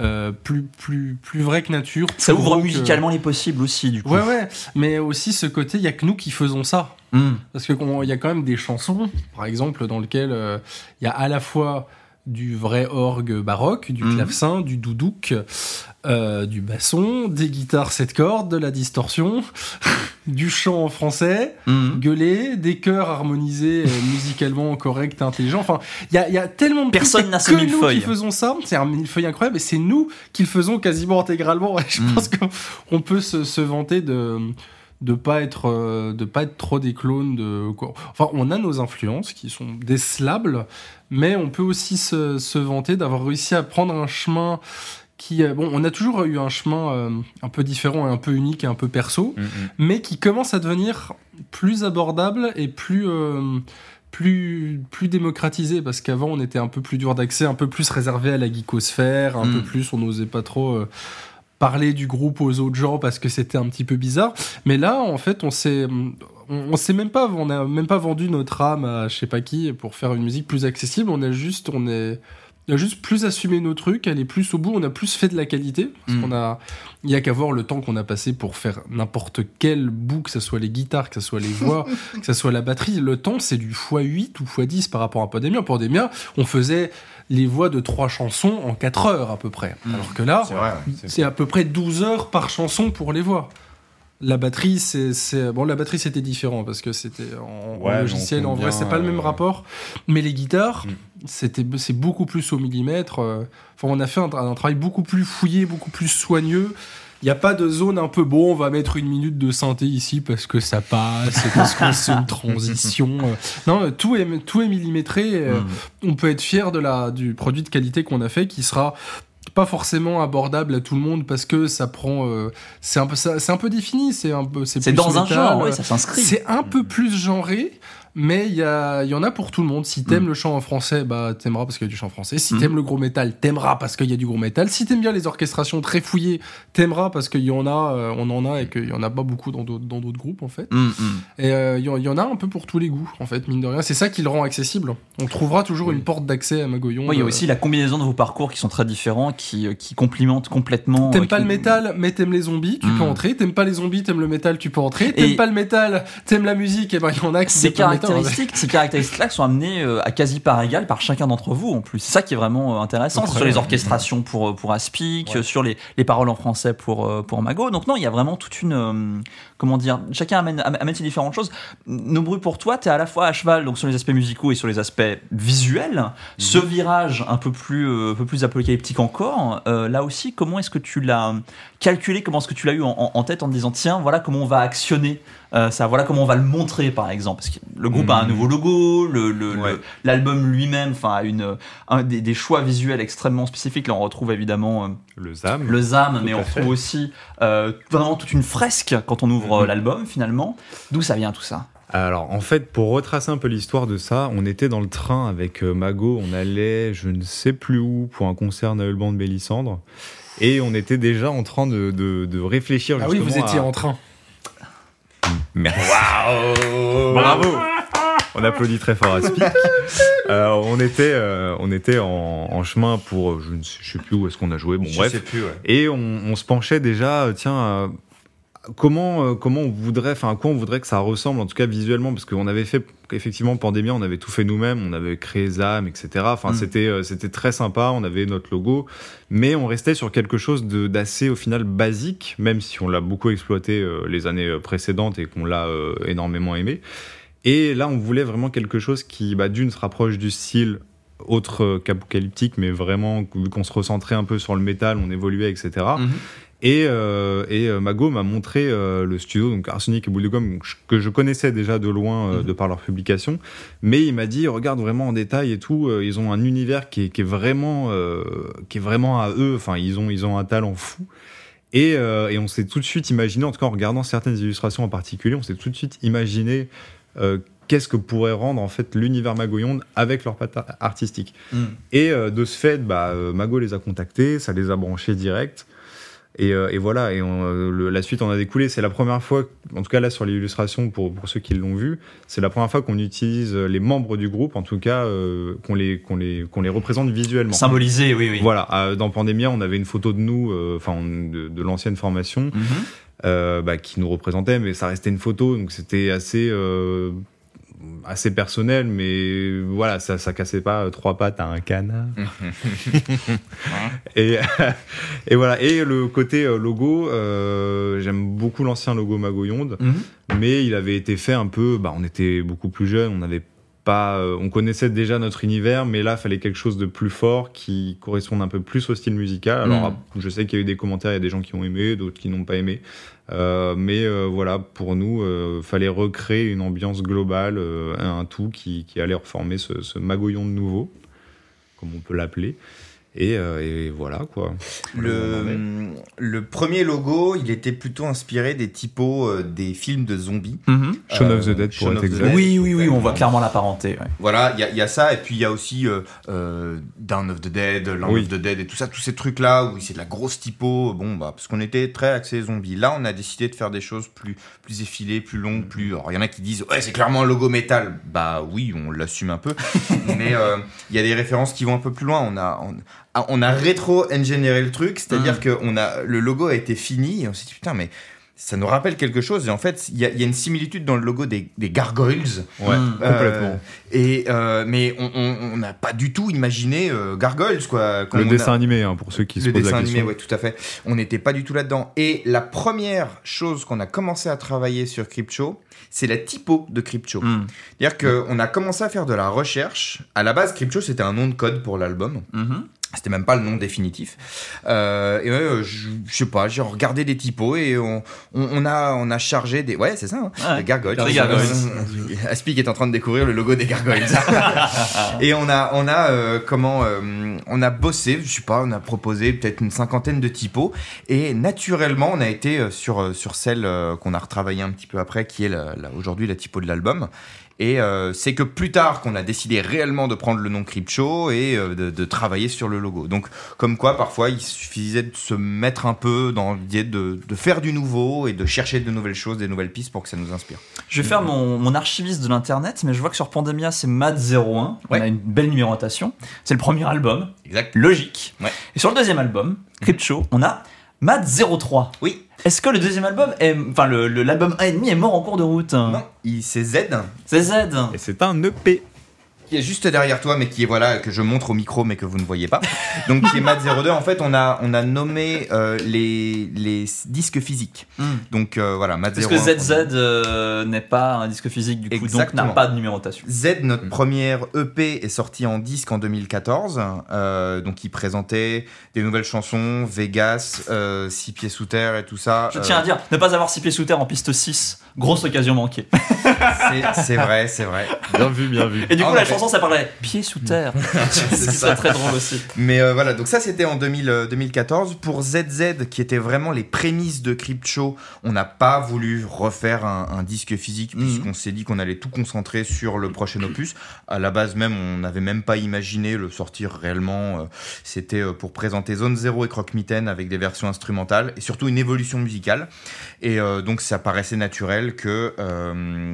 euh, plus plus plus vrai que nature Ça ouvre que- musicalement les possibles aussi, du coup. ouais ouais mais aussi ce côté il y a que nous qui faisons ça Hmm. parce que qu'on- il y a quand même des chansons, par exemple, dans lesquelles euh, il y a à la fois du vrai orgue baroque, du Mhm. clavecin, du doudouk, euh, du basson, des guitares sept cordes, de la distorsion, du chant en français, Hmm. gueulé, des chœurs harmonisés, euh, musicalement corrects, intelligents. Enfin, il y y a tellement de Personne trucs, n'a c'est ce que nous qui faisons ça. C'est un millefeuille incroyable et c'est nous qui le faisons quasiment intégralement. Et je Mhm. pense qu'on peut se, se vanter de de pas être euh, de pas être trop des clones de. Enfin, on a nos influences qui sont décelables, mais on peut aussi se, se vanter d'avoir réussi à prendre un chemin qui euh, bon, on a toujours eu un chemin euh, un peu différent et un peu unique et un peu perso, Mm, mm. mais qui commence à devenir plus abordable et plus euh, plus plus démocratisé parce qu'avant on était un peu plus dur d'accès, un peu plus réservé à la geekosphère, un Mm. peu plus on n'osait pas trop euh, parler du groupe aux autres gens parce que c'était un petit peu bizarre. Mais là, en fait, on s'est on, on s'est même pas on a même pas vendu notre âme à je sais pas qui pour faire une musique plus accessible. On a juste on est on a juste plus assumé nos trucs, aller plus au bout, on a plus fait de la qualité. Parce Mm. qu'on a, il y a qu'à voir le temps qu'on a passé pour faire n'importe quel bout, que ce soit les guitares, que ce soit les voix, que ce soit la batterie. Le temps, c'est du x8 ou x10 par rapport à Pandemia. Pandemia, on faisait les voix de trois chansons en 4 heures à peu près. Mm. Alors que là, c'est à peu près 12 heures par chanson pour les voix. La batterie, c'est, c'est- bon, la batterie c'était différent parce que c'était en, logiciel. En vrai, c'est pas le même euh, rapport. Mais les guitares, Mm. c'était, c'est beaucoup plus au millimètre. euh, Enfin, on a fait un, tra- un travail beaucoup plus fouillé, beaucoup plus soigneux. Il n'y a pas de zone un peu bon, on va mettre une minute de synthé ici parce que ça passe, parce que c'est une transition. euh. Non, tout est, tout est millimétré. euh, Mm. on peut être fier de la, du produit de qualité qu'on a fait qui sera pas forcément abordable à tout le monde parce que ça prend euh, c'est un peu c'est un peu défini c'est un peu C'est dans un genre, euh, ouais, ça s'inscrit. c'est un peu plus genré mais il y, a- y en a pour tout le monde. Si t'aimes le chant en français, bah t'aimeras parce qu'il y a du chant en français. Si Mm. t'aimes le gros métal, t'aimeras parce qu'il y a du gros métal. Si t'aimes bien les orchestrations très fouillées, t'aimeras parce qu'il y en a, euh, on en a et qu'il y en a pas beaucoup dans d'autres dans d'autres groupes en fait. Mm, mm. Et euh, il y, en- il y en a un peu pour tous les goûts en fait, mine de rien. C'est ça qui le rend accessible. On trouvera toujours une porte d'accès à Magoyon. Il y a euh, aussi la combinaison de vos parcours qui sont très différents, qui, qui complimentent complètement. T'aimes euh, pas le métal, mais t'aimes les zombies, tu Mm. peux entrer. T'aimes pas les zombies, t'aimes le métal, tu peux entrer. T'aimes Et- pas le métal, t'aimes la musique, et ben il y en a qui Ces caractéristiques, caractéristiques-là sont amenées euh, à quasi part égale par chacun d'entre vous en plus. C'est ça qui est vraiment euh, intéressant. Après, sur les orchestrations pour, euh, pour Aspic, sur les, les paroles en français pour, pour Mago. Donc non, il y a vraiment toute une... comment dire Chacun amène, am- amène ses différentes choses. Nombreux pour toi, tu es à la fois à cheval donc sur les aspects musicaux et sur les aspects visuels. Ce virage un peu plus, un peu plus apocalyptique encore, euh, là aussi, comment est-ce que tu l'as calculé? Comment est-ce que tu l'as eu en, en- en tête en te disant tiens, voilà comment on va actionner euh, ça, voilà comment on va le montrer par exemple Parce que le groupe a un Mhm. nouveau logo, le- le- le- Ouais. l'album lui-même enfin, a une, un, des, des choix visuels extrêmement spécifiques. Là, on retrouve évidemment euh, Le ZAM. le ZAM, mais on fait. retrouve aussi euh, vraiment toute une fresque quand on ouvre Mhm. l'album finalement. D'où ça vient tout ça? Alors, en fait, pour retracer un peu l'histoire de ça, on était dans le train avec Mago, on allait je ne sais plus où pour un concert Noël Band Bélissandre. Et on était déjà en train de, de- de réfléchir Ah oui, vous étiez à- en train. Merci. Bravo On applaudit très fort à Speak. Euh, on était, euh, on était en, en chemin pour, euh, je ne sais, je sais plus où est-ce qu'on a joué, bon Je bref. sais plus, ouais. Et on, on se penchait déjà, tiens, comment, euh, comment on voudrait, enfin, à quoi on voudrait que ça ressemble, en tout cas visuellement, parce qu'on avait fait, effectivement, Pandémie, on avait tout fait nous-mêmes, on avait créé ZAM, etc. Enfin, Mm. c'était, euh, c'était très sympa, on avait notre logo, mais on restait sur quelque chose d'assez, au final, basique, même si on l'a beaucoup exploité euh, les années précédentes et qu'on l'a euh, énormément aimé. Et là, on voulait vraiment quelque chose qui, bah, d'une, se rapproche du style autre qu'apocalyptique, mais vraiment, vu qu'on se recentrait un peu sur le métal, on évoluait, etc. Et, euh, et euh, Mago m'a montré euh, le studio, donc Arsenic et Boule de Gomme, que je connaissais déjà de loin euh, Mhm. de par leur publication, mais il m'a dit regarde vraiment en détail et tout, ils ont un univers qui est, qui est vraiment, qui est vraiment à eux. Enfin, ils ont, ils ont un talent fou. Et, et on s'est tout de suite imaginé, en tout cas en regardant certaines illustrations en particulier, on s'est tout de suite imaginé qu'est-ce que pourrait rendre en fait l'univers Magoyonde avec leur patte artistique. Mm. Et de ce fait, bah, Mago les a contactés, ça les a branchés direct. Et, euh, et voilà, et on, euh, le- la suite en a découlé. C'est la première fois, en tout cas là sur l'illustration, pour, pour ceux qui l'ont vu, c'est la première fois qu'on utilise euh, les membres du groupe, en tout cas euh, qu'on les, qu'on les, qu'on les représente visuellement. Symbolisé, oui, oui. Voilà, dans Pandemia, on avait une photo de nous, enfin de, de l'ancienne formation, Mhm. bah, qui nous représentait, mais ça restait une photo, donc c'était assez, assez personnel, mais voilà, ça, ça cassait pas euh, trois pattes à un canard. et, et voilà, et le côté euh, logo, euh, j'aime beaucoup l'ancien logo Magoyonde, Mhm. mais il avait été fait un peu, bah, on était beaucoup plus jeunes, on n'avait pas, euh, on connaissait déjà notre univers, mais là, fallait quelque chose de plus fort qui corresponde un peu plus au style musical. Alors, Mm. je sais qu'il y a eu des commentaires, il y a des gens qui ont aimé, d'autres qui n'ont pas aimé. Euh, mais euh, voilà, pour nous, euh, fallait recréer une ambiance globale, euh, un tout qui, allait reformer ce, ce magoyon de nouveau, comme on peut l'appeler. Et, euh, et voilà quoi. Le, le premier logo, il était plutôt inspiré des typos euh, des films de zombies. Mhm. Shaun of the Euh, Dead pour Shaun être of the exact. Dead. Oui, oui, oui, on voit clairement la parenté. ouais. Voilà, il y, a- il y a ça, et puis il y a aussi euh, euh, Down of the Dead, Land Oui. of the Dead, et tout ça, tous ces trucs-là où c'est de la grosse typo, bon, bah, parce qu'on était très axé zombies. Là, on a décidé de faire des choses plus, plus effilées, plus longues, plus. Alors, il y en a qui disent, ouais, c'est clairement un logo métal. Bah oui, on l'assume un peu, mais euh, il y a des références qui vont un peu plus loin. On a. On, on a rétro-engineeré le truc, c'est-à-dire Mm. que on a, le logo a été fini, et on s'est dit, putain, mais ça nous rappelle quelque chose, et en fait, il y, a- il y a une similitude dans le logo des, des gargoyles. Ouais, Mm. complètement. Euh, et euh, mais on- n'a pas du tout imaginé euh, Gargoyles quoi. Le a- dessin animé, hein, pour ceux qui se le posent dessin la question. animé, ouais, tout à fait. On n'était pas du tout là-dedans. Et la première chose qu'on a commencé à travailler sur Crypto, c'est la typo de Crypto. Mhm. C'est-à-dire qu'on a commencé à faire de la recherche. À la base, Crypto, c'était un nom de code pour l'album. Mhm. C'était même pas le nom définitif. Euh, et ouais, euh, je, je sais pas, j'ai regardé des typos et on, on, on a, on a chargé des. Ouais, c'est ça, hein, Ouais. des gargoyles. Gargoyles. Aspic est en train de découvrir le logo des gargoyles. et on a, on a euh, comment, euh, on a bossé, je sais pas, on a proposé peut-être une cinquantaine de typos et naturellement, on a été euh, sur euh, sur celle qu'on a retravaillé un petit peu après, qui est aujourd'hui la typo de l'album. Et euh, c'est que plus tard qu'on a décidé réellement de prendre le nom Crypto et euh, de, de travailler sur le logo. Donc, comme quoi, parfois, il suffisait de se mettre un peu dans l'idée de, de faire du nouveau et de chercher de nouvelles choses, des nouvelles pistes pour que ça nous inspire. Je vais faire mon, mon archiviste de l'internet, mais je vois que sur Pandemia, c'est Mad01. On a une belle numérotation. C'est le premier album, Exact. logique. Ouais. Et sur le deuxième album, Crypto, on a Mad03. Oui. Est-ce que le deuxième album, est, enfin le- le- l'album 1,5 est mort en cours de route? Non, il- c'est Z C'est Z. Et c'est un EP. Qui est juste derrière toi, mais qui est voilà que je montre au micro, mais que vous ne voyez pas. Donc qui est Mat 02. En fait, on a on a nommé euh, les les disques physiques. Hmm. Donc euh, voilà, Mat Parce 01. que ZZ euh, n'est pas un disque physique du coup, donc Exactement. n'a pas de numérotation. Z, notre Mm. première EP, est sorti en disque en 2014. euh, donc, il présentait des nouvelles chansons, Vegas, euh, Six pieds sous terre et tout ça. Je Euh, tiens à dire, ne pas avoir six pieds sous terre en piste 6, grosse occasion manquée. c'est- vrai, c'est vrai. Bien vu, bien vu. Et du coup, mais la chanson, ça parlait pieds sous terre. C'est ça. très drôle aussi. Mais euh, voilà, donc ça c'était en 2000, euh, 2014. Pour ZZ, qui était vraiment les prémices de Crypto, on n'a pas voulu refaire un, un disque physique Mhm. puisqu'on s'est dit qu'on allait tout concentrer sur le prochain opus. À la base même, on n'avait même pas imaginé le sortir réellement. euh, C'était pour présenter Zone Zero et Croque Mitaine avec des versions instrumentales et surtout une évolution musicale. Et euh, donc ça paraissait naturel que,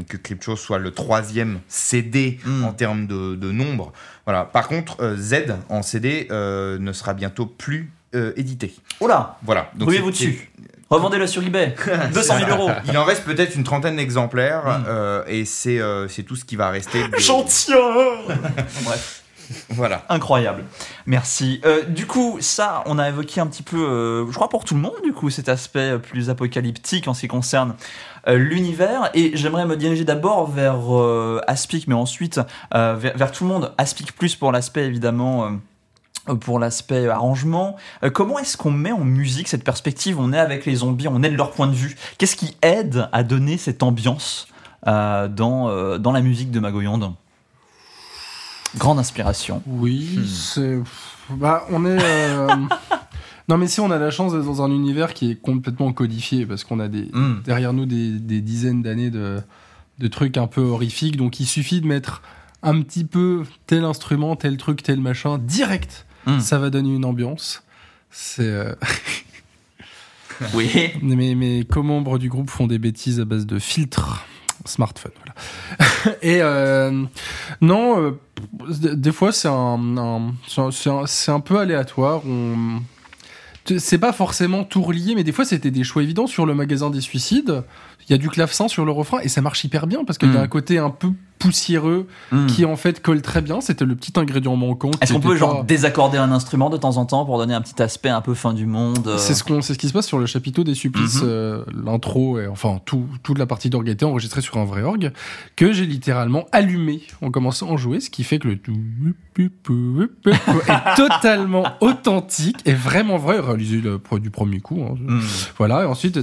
que Crypto soit le troisième CD Mhm. en termes de, de nombre. Voilà. Par contre, euh, Z en CD euh, ne sera bientôt plus euh, édité. Oula, Voilà. Donc ruez-vous dessus. Revendez-le sur eBay. 200 000 euros. Il en reste peut-être une trentaine d'exemplaires Mm. euh, et c'est euh, tout ce qui va rester. de- J'en tiens Bref, Voilà. incroyable. Merci. Euh, du coup, ça, on a évoqué un petit peu, je crois pour tout le monde, du coup, cet aspect plus apocalyptique en ce qui concerne l'univers. Et j'aimerais me diriger d'abord vers euh, Aspic, mais ensuite euh, vers, vers tout le monde. Aspic plus pour l'aspect, évidemment. euh, euh, pour l'aspect arrangement, Euh, comment est-ce qu'on met en musique cette perspective? On est avec les zombies, on est de leur point de vue. Qu'est-ce qui aide à donner cette ambiance euh, dans, euh, dans la musique de Magoyonde Grande inspiration. Oui, Hmm. c'est. Bah, on est. euh, non, mais si on a la chance d'être dans un univers qui est complètement codifié, parce qu'on a des, Mm. derrière nous des, des dizaines d'années de, de trucs un peu horrifiques, donc il suffit de mettre un petit peu tel instrument, tel truc, tel machin, direct, Mm. ça va donner une ambiance. C'est. euh, Oui. mes, mes co-membres du groupe font des bêtises à base de filtres smartphone. Voilà. Et euh, non, euh, des fois c'est un, un- c'est un- peu aléatoire. On... C'est pas forcément tout relié, mais des fois c'était des choix évidents sur le magasin des suicides. il y a du clavecin sur le refrain et ça marche hyper bien parce qu'il y a Mm. un côté un peu poussiéreux Hmm. qui en fait colle très bien. C'était le petit ingrédient manquant. Est-ce qu'on peut pas- genre désaccorder un instrument de temps en temps pour donner un petit aspect un peu fin du monde euh, C'est ce, qu'on, c'est ce qui se passe sur le chapiteau des supplices, Mhm. euh, l'intro, et enfin tout, toute la partie d'orgue était enregistrée sur un vrai orgue, que j'ai littéralement allumé en commençant à en jouer, ce qui fait que le tout est totalement authentique et vraiment vrai, réalisé le- du premier coup. hein. hmm. Voilà, et ensuite,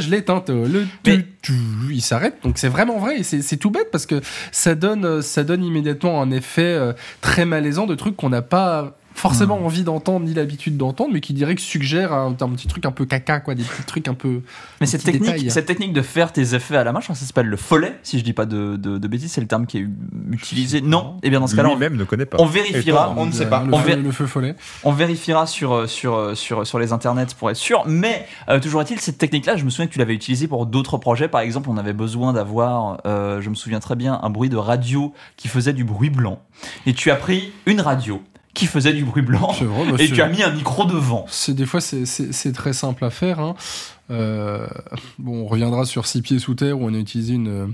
je l'éteins, le Mais- il s'arrête. Donc c'est vraiment vrai, et c'est tout bête parce que ça donne, euh, ça donne immédiatement un effet euh, très malaisant de trucs qu'on n'a pas forcément Hmm. envie d'entendre ni l'habitude d'entendre, mais qui dirait que suggère un, un petit truc un peu caca, quoi, des petits trucs un peu. Mais cette technique, détails. cette technique de faire tes effets à la main, je crois que ça s'appelle le follet, si je dis pas de, de, de bêtises, c'est le terme qui est utilisé. Non, et bien dans ce cas-là, on, Lui-même ne connaît pas. on vérifiera. on ne sait pas. Le, On feu, ver- le feu follet. On vérifiera sur, euh, sur, euh, sur, sur les internets pour être sûr. Mais euh, toujours est-il, cette technique-là, je me souviens que tu l'avais utilisée pour d'autres projets. Par exemple, on avait besoin d'avoir, euh, je me souviens très bien, un bruit de radio qui faisait du bruit blanc. Et tu as pris une radio qui faisait du bruit blanc vrai, bah, et tu as mis un micro devant. C'est des fois c'est- très simple à faire. hein. Euh, bon, on reviendra sur six pieds sous terre où on a utilisé une euh,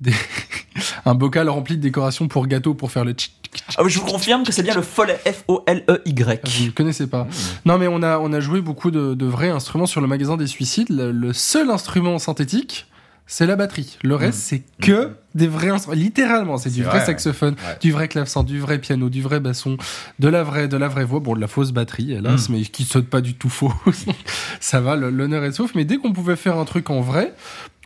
des- un bocal rempli de décorations pour gâteaux pour faire le tchic, tchic, tchic. Ah, je vous confirme que c'est bien le follet F-O-L-E-Y. Ah, Vous ne connaissez pas. Non, mais on a, on a joué beaucoup de, de vrais instruments sur le magasin des suicides. Le, le seul instrument synthétique, c'est la batterie. Le reste, c'est que des vrais instruments. Littéralement, c'est du vrai, vrai, saxophone, Ouais. du vrai clavecin, du vrai piano, du vrai basson, de la vraie, de la vraie voix. Bon, de la fausse batterie, hélas, mais qui saute pas du tout faux. Ça va, l'honneur est sauf. Mais dès qu'on pouvait faire un truc en vrai,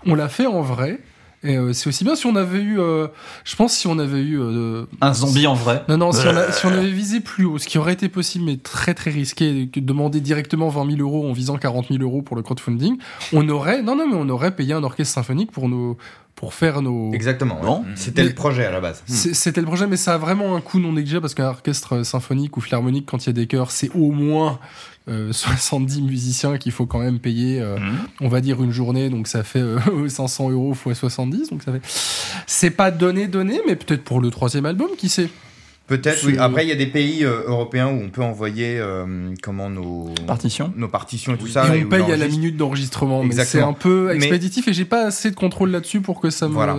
on l'a fait en vrai. Et euh, c'est aussi bien si on avait eu, euh, je pense si on avait eu euh, Un zombie en vrai. non, non, si on, a- si on avait visé plus haut, ce qui aurait été possible, mais très très risqué, demander directement 20 000 euros en visant 40 000 euros pour le crowdfunding, on aurait, non, non, mais on aurait payé un orchestre symphonique pour nos, pour faire nos. Exactement. Bon. ouais. C'était le projet à la base. C'est- C'était le projet, mais ça a vraiment un coût non négligeable parce qu'un orchestre symphonique ou philharmonique, quand il y a des chœurs, c'est au moins euh, 70 musiciens qu'il faut quand même payer, euh, Mhm. on va dire une journée, donc ça fait euh, 500 euros x 70, donc ça fait. C'est pas donné, donné, mais peut-être pour le troisième album, qui sait Peut-être, oui. Après, il y a des pays euh, européens où on peut envoyer euh, comment nos Partition. nos partitions et tout Oui. ça. et on paye à la minute d'enregistrement, mais c'est un peu Mais- expéditif et j'ai pas assez de contrôle là-dessus pour que ça me, Voilà.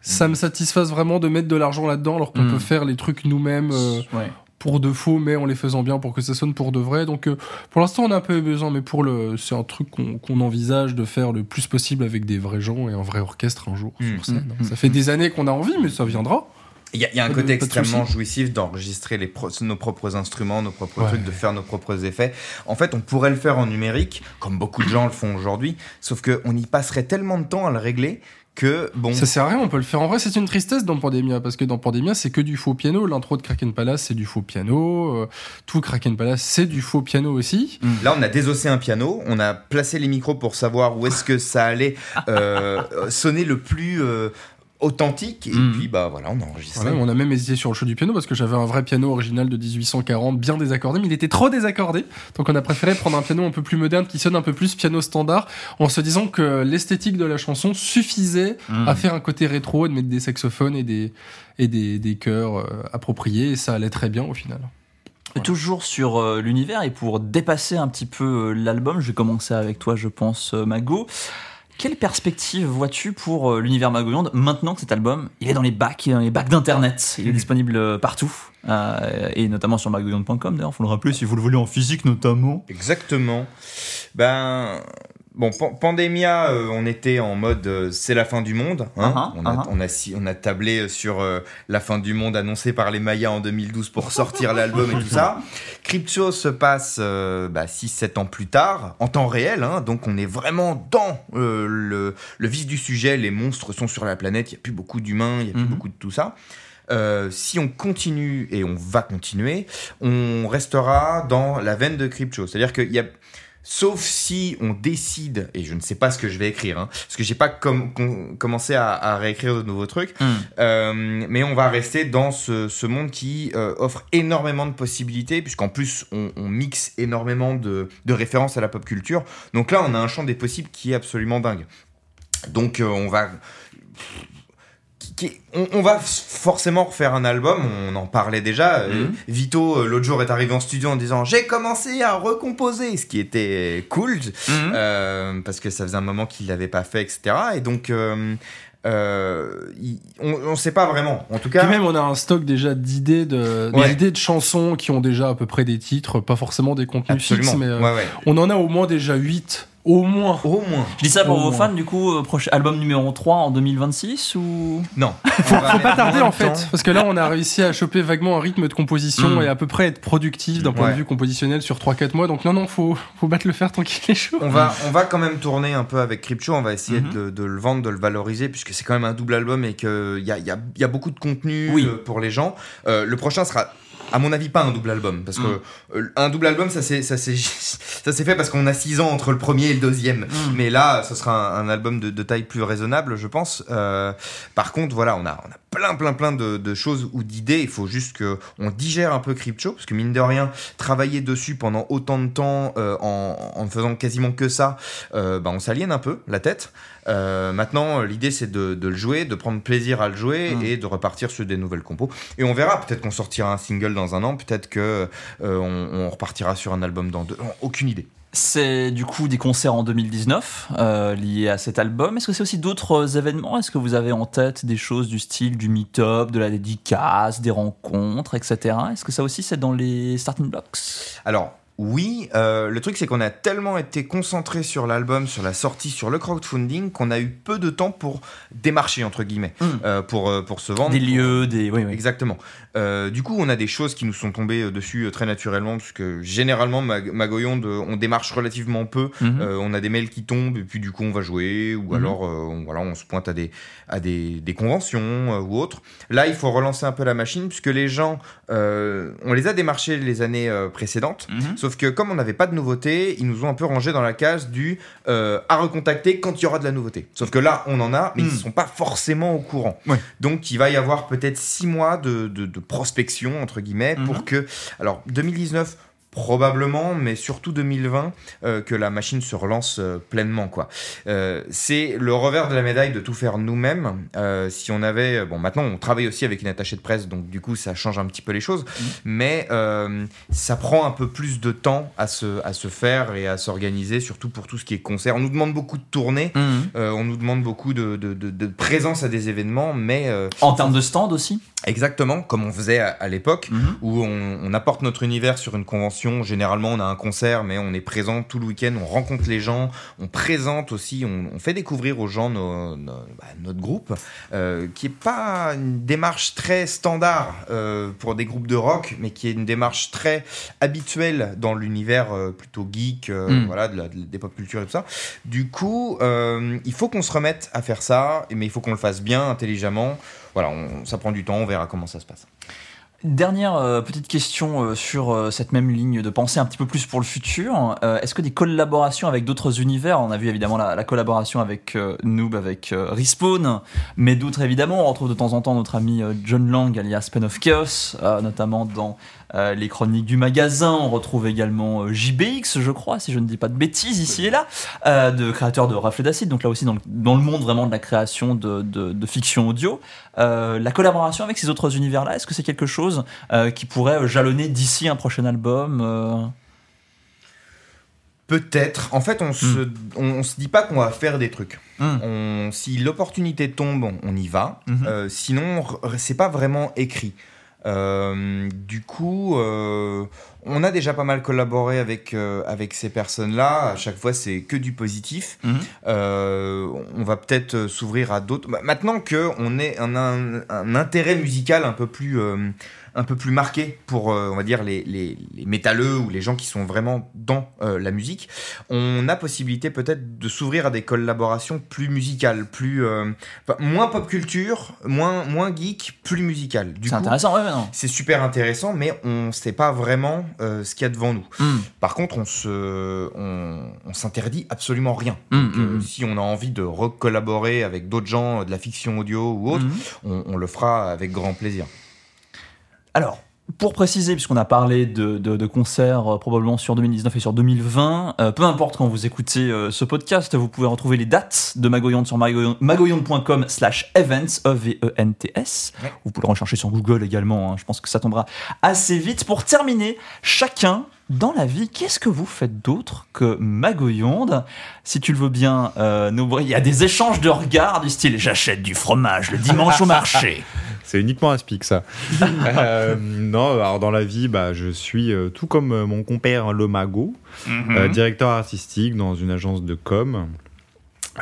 ça me satisfasse vraiment de mettre de l'argent là-dedans alors qu'on Mm. peut faire les trucs nous-mêmes euh, Ouais. Pour de faux, mais en les faisant bien pour que ça sonne pour de vrai. Donc euh, pour l'instant on a un peu besoin, mais pour le, c'est un truc qu'on qu'on envisage de faire le plus possible avec des vrais gens et un vrai orchestre un jour Mm. sur scène. Mm. Ça fait des années qu'on a envie, mais ça viendra. Il y, a- il y a un côté extrêmement jouissif d'enregistrer les pro- nos propres instruments, nos propres Ouais. trucs, de faire nos propres effets. En fait, on pourrait le faire en numérique, comme beaucoup de gens le font aujourd'hui, sauf qu'on y passerait tellement de temps à le régler que, bon, Ça sert à rien, on peut le faire en vrai. C'est une tristesse dans Pandemia, parce que dans Pandemia, c'est que du faux piano. L'intro de Kraken Palace, c'est du faux piano. euh, tout Kraken Palace, c'est du faux piano aussi. Là, on a désossé un piano, on a placé les micros pour savoir où est-ce que ça allait euh, sonner le plus euh, authentique. Et Mhm. puis, bah voilà, on a enregistré. Voilà, on a même hésité sur le choix du piano, parce que j'avais un vrai piano original de 1840, bien désaccordé, mais il était trop désaccordé. Donc on a préféré prendre un piano un peu plus moderne, qui sonne un peu plus piano standard, en se disant que l'esthétique de la chanson suffisait Mhm. à faire un côté rétro et de mettre des saxophones et des, et des, des chœurs euh, appropriés, et ça allait très bien au final. Toujours sur euh, l'univers et pour dépasser un petit peu euh, l'album, je vais commencer avec toi, je pense, euh, Mago. Quelle perspective vois-tu pour euh, l'univers Magoyonde maintenant que cet album il est dans les bacs, il est dans les bacs d'internet, il est disponible euh, partout euh, et notamment sur magoyonde.com d'ailleurs, faut le rappeler si vous le voulez en physique notamment. Exactement. Ben. Bon, Pan- Pandemia, euh, on était en mode euh, c'est la fin du monde. hein. Uh-huh, on, a, uh-huh. on, a, si- on a tablé sur euh, la fin du monde annoncée par les Mayas en 2012 pour sortir l'album et tout ça. Crypto se passe euh, bah, 6-7 ans plus tard, en temps réel. hein. donc on est vraiment dans euh, le, le vif du sujet. Les monstres sont sur la planète, il n'y a plus beaucoup d'humains, il n'y a plus Mhm. beaucoup de tout ça. Euh, si on continue, et on va continuer, on restera dans la veine de Crypto. C'est-à-dire qu'il y a... Sauf si on décide, et je ne sais pas ce que je vais écrire, hein, parce que j'ai pas com- com- commencé à, à réécrire de nouveaux trucs, euh, mais on va rester dans ce, ce monde qui euh, offre énormément de possibilités, puisqu'en plus on, on mixe énormément de, de références à la pop culture. Donc là, on a un champ des possibles qui est absolument dingue. Donc euh, on va. Qui, on, on va forcément refaire un album, on en parlait déjà. euh, Mhm. Vito, euh, l'autre jour, est arrivé en studio en disant J'ai commencé à recomposer, ce qui était cool, Mhm. euh, parce que ça faisait un moment qu'il l'avait pas fait, etc. Et donc, euh, euh, on ne sait pas vraiment. En tout cas, Puis même, on a un stock déjà d'idées de, des Ouais. idées de chansons qui ont déjà à peu près des titres, pas forcément des contenus absolument. fixes, mais Ouais, ouais. on en a au moins déjà 8. Au moins. Au moins. Je dis ça pour Au vos moins. fans, du coup, euh, prochain album numéro 3 en 2026 ou? Non. Faut, faut pas tarder en fait, parce que là on a réussi à choper vaguement un rythme de composition Mm. et à peu près être productif d'un point Ouais. de vue compositionnel sur 3-4 mois. Donc non, non, faut, faut battre le fer tant qu'il est chaud. On va, on va quand même tourner un peu avec Crypto, on va essayer Mhm. de, de le vendre, de le valoriser, puisque c'est quand même un double album et qu'il y a, y, a, y a beaucoup de contenu Oui. euh, pour les gens. Euh, le prochain sera, à mon avis, pas un double album, parce que euh, un double album, ça s'est ça s'est- ça s'est fait parce qu'on a 6 ans entre le premier et le deuxième. Mhm. Mais là, ce sera un, un album de, de taille plus raisonnable, je pense. Euh, par contre, voilà, on a, on a plein, plein, plein de, de choses ou d'idées. Il faut juste que on digère un peu Crypto, parce que mine de rien, travailler dessus pendant autant de temps euh, en, en ne faisant quasiment que ça, euh, bah, on s'aliène un peu la tête. Euh, maintenant, l'idée c'est de, de le jouer, de prendre plaisir à le jouer Mm. et de repartir sur des nouvelles compos. Et on verra, peut-être qu'on sortira un single dans un an, peut-être que euh, on, on repartira sur un album dans deux. Aucune idée. C'est du coup des concerts en 2019 euh, liés à cet album. Est-ce que c'est aussi d'autres événements? Est-ce que vous avez en tête des choses du style du meet-up, de la dédicace, des rencontres, etc. Est-ce que ça aussi c'est dans les starting blocks? Alors, oui, euh, le truc c'est qu'on a tellement été concentré sur l'album, sur la sortie, sur le crowdfunding, qu'on a eu peu de temps pour démarcher, entre guillemets, Mm. euh, pour, euh, pour se vendre. Des lieux, des. Oui, oui. Exactement. Euh, du coup, on a des choses qui nous sont tombées euh, dessus euh, très naturellement, parce que généralement, Mag- Magoyonde, on démarche relativement peu. Mhm. Euh, on a des mails qui tombent, et puis du coup, on va jouer, ou Mhm. alors euh, on, voilà, on se pointe à des, à des, des conventions ou autres. Là, il faut relancer un peu la machine, puisque les gens, on les a démarchés les années précédentes. Mhm. Sauf que comme on n'avait pas de nouveauté, ils nous ont un peu rangé dans la case du à recontacter quand il y aura de la nouveauté. Sauf que là, on en a, mais ils ne sont pas forcément au courant. Ouais. Donc il va y avoir peut-être six mois de, de- de prospection, entre guillemets, Mhm. pour que... Alors 2019... Probablement, mais surtout 2020, euh, que la machine se relance euh, pleinement. quoi. Euh, c'est le revers de la médaille de tout faire nous-mêmes. Si on avait, bon, maintenant on travaille aussi avec une attachée de presse, donc du coup ça change un petit peu les choses, mais euh, ça prend un peu plus de temps à se, à se faire et à s'organiser, surtout pour tout ce qui est concert. On nous demande beaucoup de tournées, Mhm. on nous demande beaucoup de, de- de- de présence à des événements, mais En termes de stand aussi? Exactement comme on faisait à, à l'époque, Mhm. où on, on apporte notre univers sur une convention. Généralement, on a un concert, mais on est présent tout le week-end, on rencontre les gens, on présente aussi, on, on fait découvrir aux gens nos- nos- bah, notre groupe, euh, qui est pas une démarche très standard euh, pour des groupes de rock, mais qui est une démarche très habituelle dans l'univers euh, plutôt geek, euh, Mm. voilà, de la- de- des pop culture et tout ça. Du coup, euh, il faut qu'on se remette à faire ça, mais il faut qu'on le fasse bien, intelligemment. Voilà, ça prend du temps, on verra comment ça se passe. Dernière euh, petite question euh, sur euh, cette même ligne de pensée un petit peu plus pour le futur. Est-ce que des collaborations avec d'autres univers, on a vu évidemment la, la collaboration avec Noob, avec Respawn, mais d'autres évidemment, on retrouve de temps en temps notre ami John Lang alias Pen of Chaos, notamment dans euh, les chroniques du magasin. On retrouve également euh, JBX, je crois, si je ne dis pas de bêtises ici et là, euh, de créateurs de Reflet d'acide, donc là aussi dans le, dans le monde vraiment de la création de, de- de fiction audio. Euh, la collaboration avec ces autres univers-là, est-ce que c'est quelque chose qui pourrait jalonner d'ici un prochain album Peut-être. En fait, on se, on, on se dit pas qu'on va faire des trucs. Hmm. On, si l'opportunité tombe, on, y va. Mhm. Euh, sinon, c'est pas vraiment écrit. Euh, du coup, euh, on a déjà pas mal collaboré avec, euh, avec ces personnes-là. À chaque fois, c'est que du positif. Mhm. On va peut-être s'ouvrir à d'autres. Ma- Maintenant que on est un, intérêt musical un peu plus, un peu plus marqué pour, euh, on va dire, les, les, les métalleux ou les gens qui sont vraiment dans euh, la musique, on a possibilité peut-être de s'ouvrir à des collaborations plus musicales, plus, euh, enfin, moins pop culture, moins, moins geek, plus musicales. C'est intéressant, ouais, non. c'est super intéressant, mais on ne sait pas vraiment ce qu'il y a devant nous. Hmm. Par contre, on se, on, on s'interdit absolument rien. Hmm, Donc, hmm, si on a envie de recollaborer avec d'autres gens, de la fiction audio ou autre, on, on le fera avec grand plaisir. Alors, pour préciser, puisqu'on a parlé de, de- de concerts euh, probablement sur 2019 et sur 2020, euh, peu importe quand vous écoutez euh, ce podcast, vous pouvez retrouver les dates de Magoyonde sur magoyonde- magoyonde.com slash events, E-V-E-N-T-S. Vous pouvez le rechercher sur Google également, hein, je pense que ça tombera assez vite. Pour terminer, chacun dans la vie, qu'est-ce que vous faites d'autre que Magoyonde Si tu le veux bien, euh, il y a des échanges de regards du style « j'achète du fromage le dimanche au marché ». C'est uniquement un speak, ça. Euh, non, alors dans la vie, bah, je suis euh, tout comme euh, mon compère Le Mago, Mhm. euh, directeur artistique dans une agence de com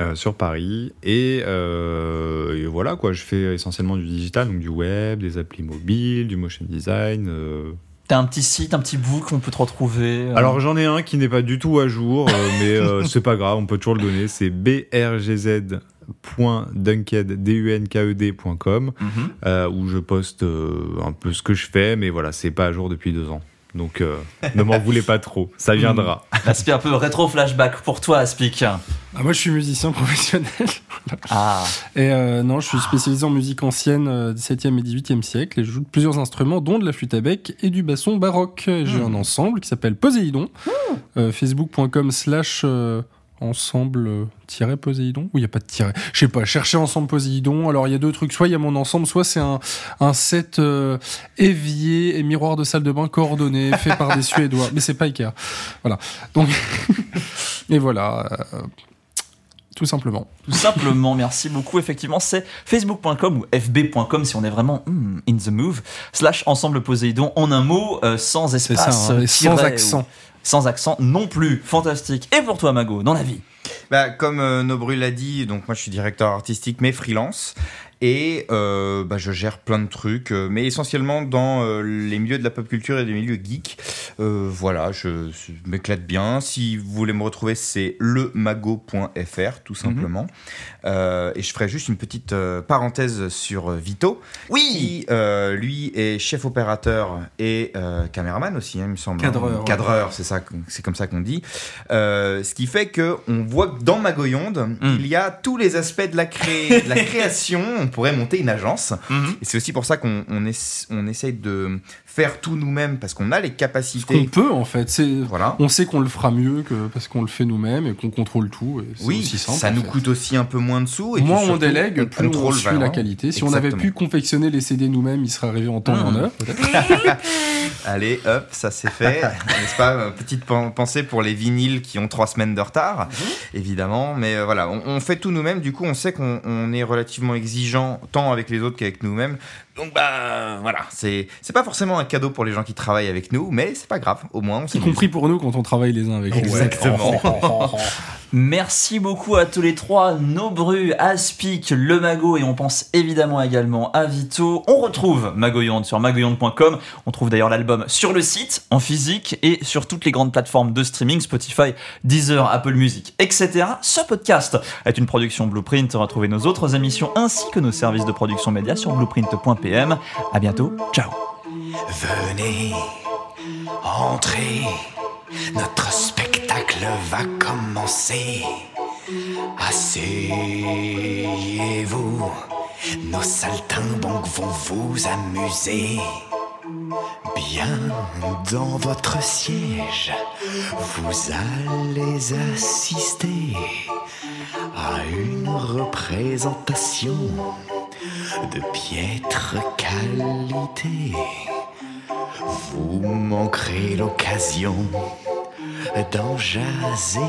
euh, sur Paris. Et, euh, et voilà, quoi, je fais essentiellement du digital, donc du web, des applis mobiles, du motion design. euh. T'as un petit site, un petit book qu'on peut te retrouver euh, Alors j'en ai un qui n'est pas du tout à jour, euh, mais euh, c'est pas grave, on peut toujours le donner. C'est brgz.dunked.com mhm. où je poste un peu ce que je fais, mais voilà, c'est pas à jour depuis deux ans. Donc euh, ne m'en voulez pas trop, ça viendra. Aspic, un peu rétro flashback pour toi, Aspic. Ah, moi, je suis musicien professionnel. Ah, Et euh, non, je suis spécialisé en musique ancienne, euh, 17e et 18e siècle, et je joue de plusieurs instruments, dont de la flûte à bec et du basson baroque. J'ai un ensemble qui s'appelle Poséidon, euh, facebook.com slash euh, ensemble euh, tiret Poséidon, ou il n'y a pas de tiret, je sais pas, cherchez ensemble Poséidon, alors il y a deux trucs, soit il y a mon ensemble, soit c'est un, un set euh, évier et miroir de salle de bain coordonné, fait par des Suédois, mais c'est pas Ikea. Voilà. Donc, et voilà. euh, tout simplement. tout simplement, merci beaucoup. Effectivement, c'est facebook.com ou fb.com si on est vraiment hmm, in the move, slash ensemble Poséidon en un mot, euh, sans espace, ça, hein, sans ou- accent. Sans accent non plus. Fantastique. Et pour toi, Mago, dans la vie Bah, comme euh, Nobru l'a dit, donc moi je suis directeur artistique mais freelance et euh, bah, je gère plein de trucs, euh, mais essentiellement dans euh, les milieux de la pop culture et les milieux geeks. Voilà, je, je m'éclate bien. Si vous voulez me retrouver, c'est lemago.fr tout simplement. Euh, et je ferai juste une petite euh, parenthèse sur euh, Vito, qui euh, lui est chef opérateur et caméraman aussi, hein, il me semble. Cadreur, ouais. Cadreur, c'est ça, c'est comme ça qu'on dit. Ce qui fait que on voit que dans Magoyonde, Mm. il y a tous les aspects de la, cré- de la création. On pourrait monter une agence. Et c'est aussi pour ça qu'on on ess- on essaye de faire tout nous-mêmes parce qu'on a les capacités. peut en fait, Voilà. on sait qu'on le fera mieux que parce qu'on le fait nous-mêmes et qu'on contrôle tout. et Oui, aussi simple, ça nous fait. coûte aussi un peu moins de sous. Et Moins on délègue, on plus on suit la qualité. Si on avait pu confectionner les CD nous-mêmes, ils seraient arrivés en temps et en Mmh. heure. Allez, hop, ça c'est fait. N'est-ce pas Euh, Petite pen- pensée pour les vinyles qui ont trois semaines de retard, évidemment. Mais euh, voilà, on, on fait tout nous-mêmes. Du coup, on sait qu'on on est relativement exigeant tant avec les autres qu'avec nous-mêmes. Donc bah voilà, c'est c'est pas forcément un cadeau pour les gens qui travaillent avec nous, mais c'est pas grave. Au moins, on Y s'est compris pour nous quand on travaille les uns avec les autres. Exactement. Merci beaucoup à tous les trois, Nobru, Aspic, Le Mago, et on pense évidemment également à Vito. On retrouve Magoyonde sur magoyonde.com. On trouve d'ailleurs l'album sur le site, en physique, et sur toutes les grandes plateformes de streaming, Spotify, Deezer, Apple Music, etc. Ce podcast est une production Blueprint. Retrouvez nos autres émissions ainsi que nos services de production média sur blueprint.pm. À bientôt. Ciao. Venez, entrez, notre spectacle va commencer. Asseyez-vous, nos saltimbanques vont vous amuser. Bien dans votre siège, vous allez assister à une représentation de piètre qualité. Vous manquerez l'occasion d'en jaser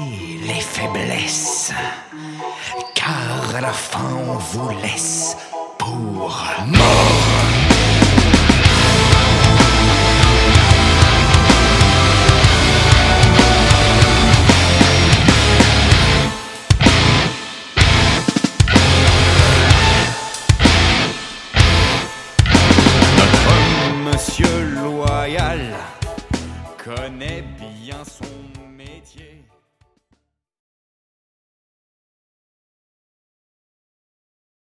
les faiblesses, car à la fin on vous laisse pour mort.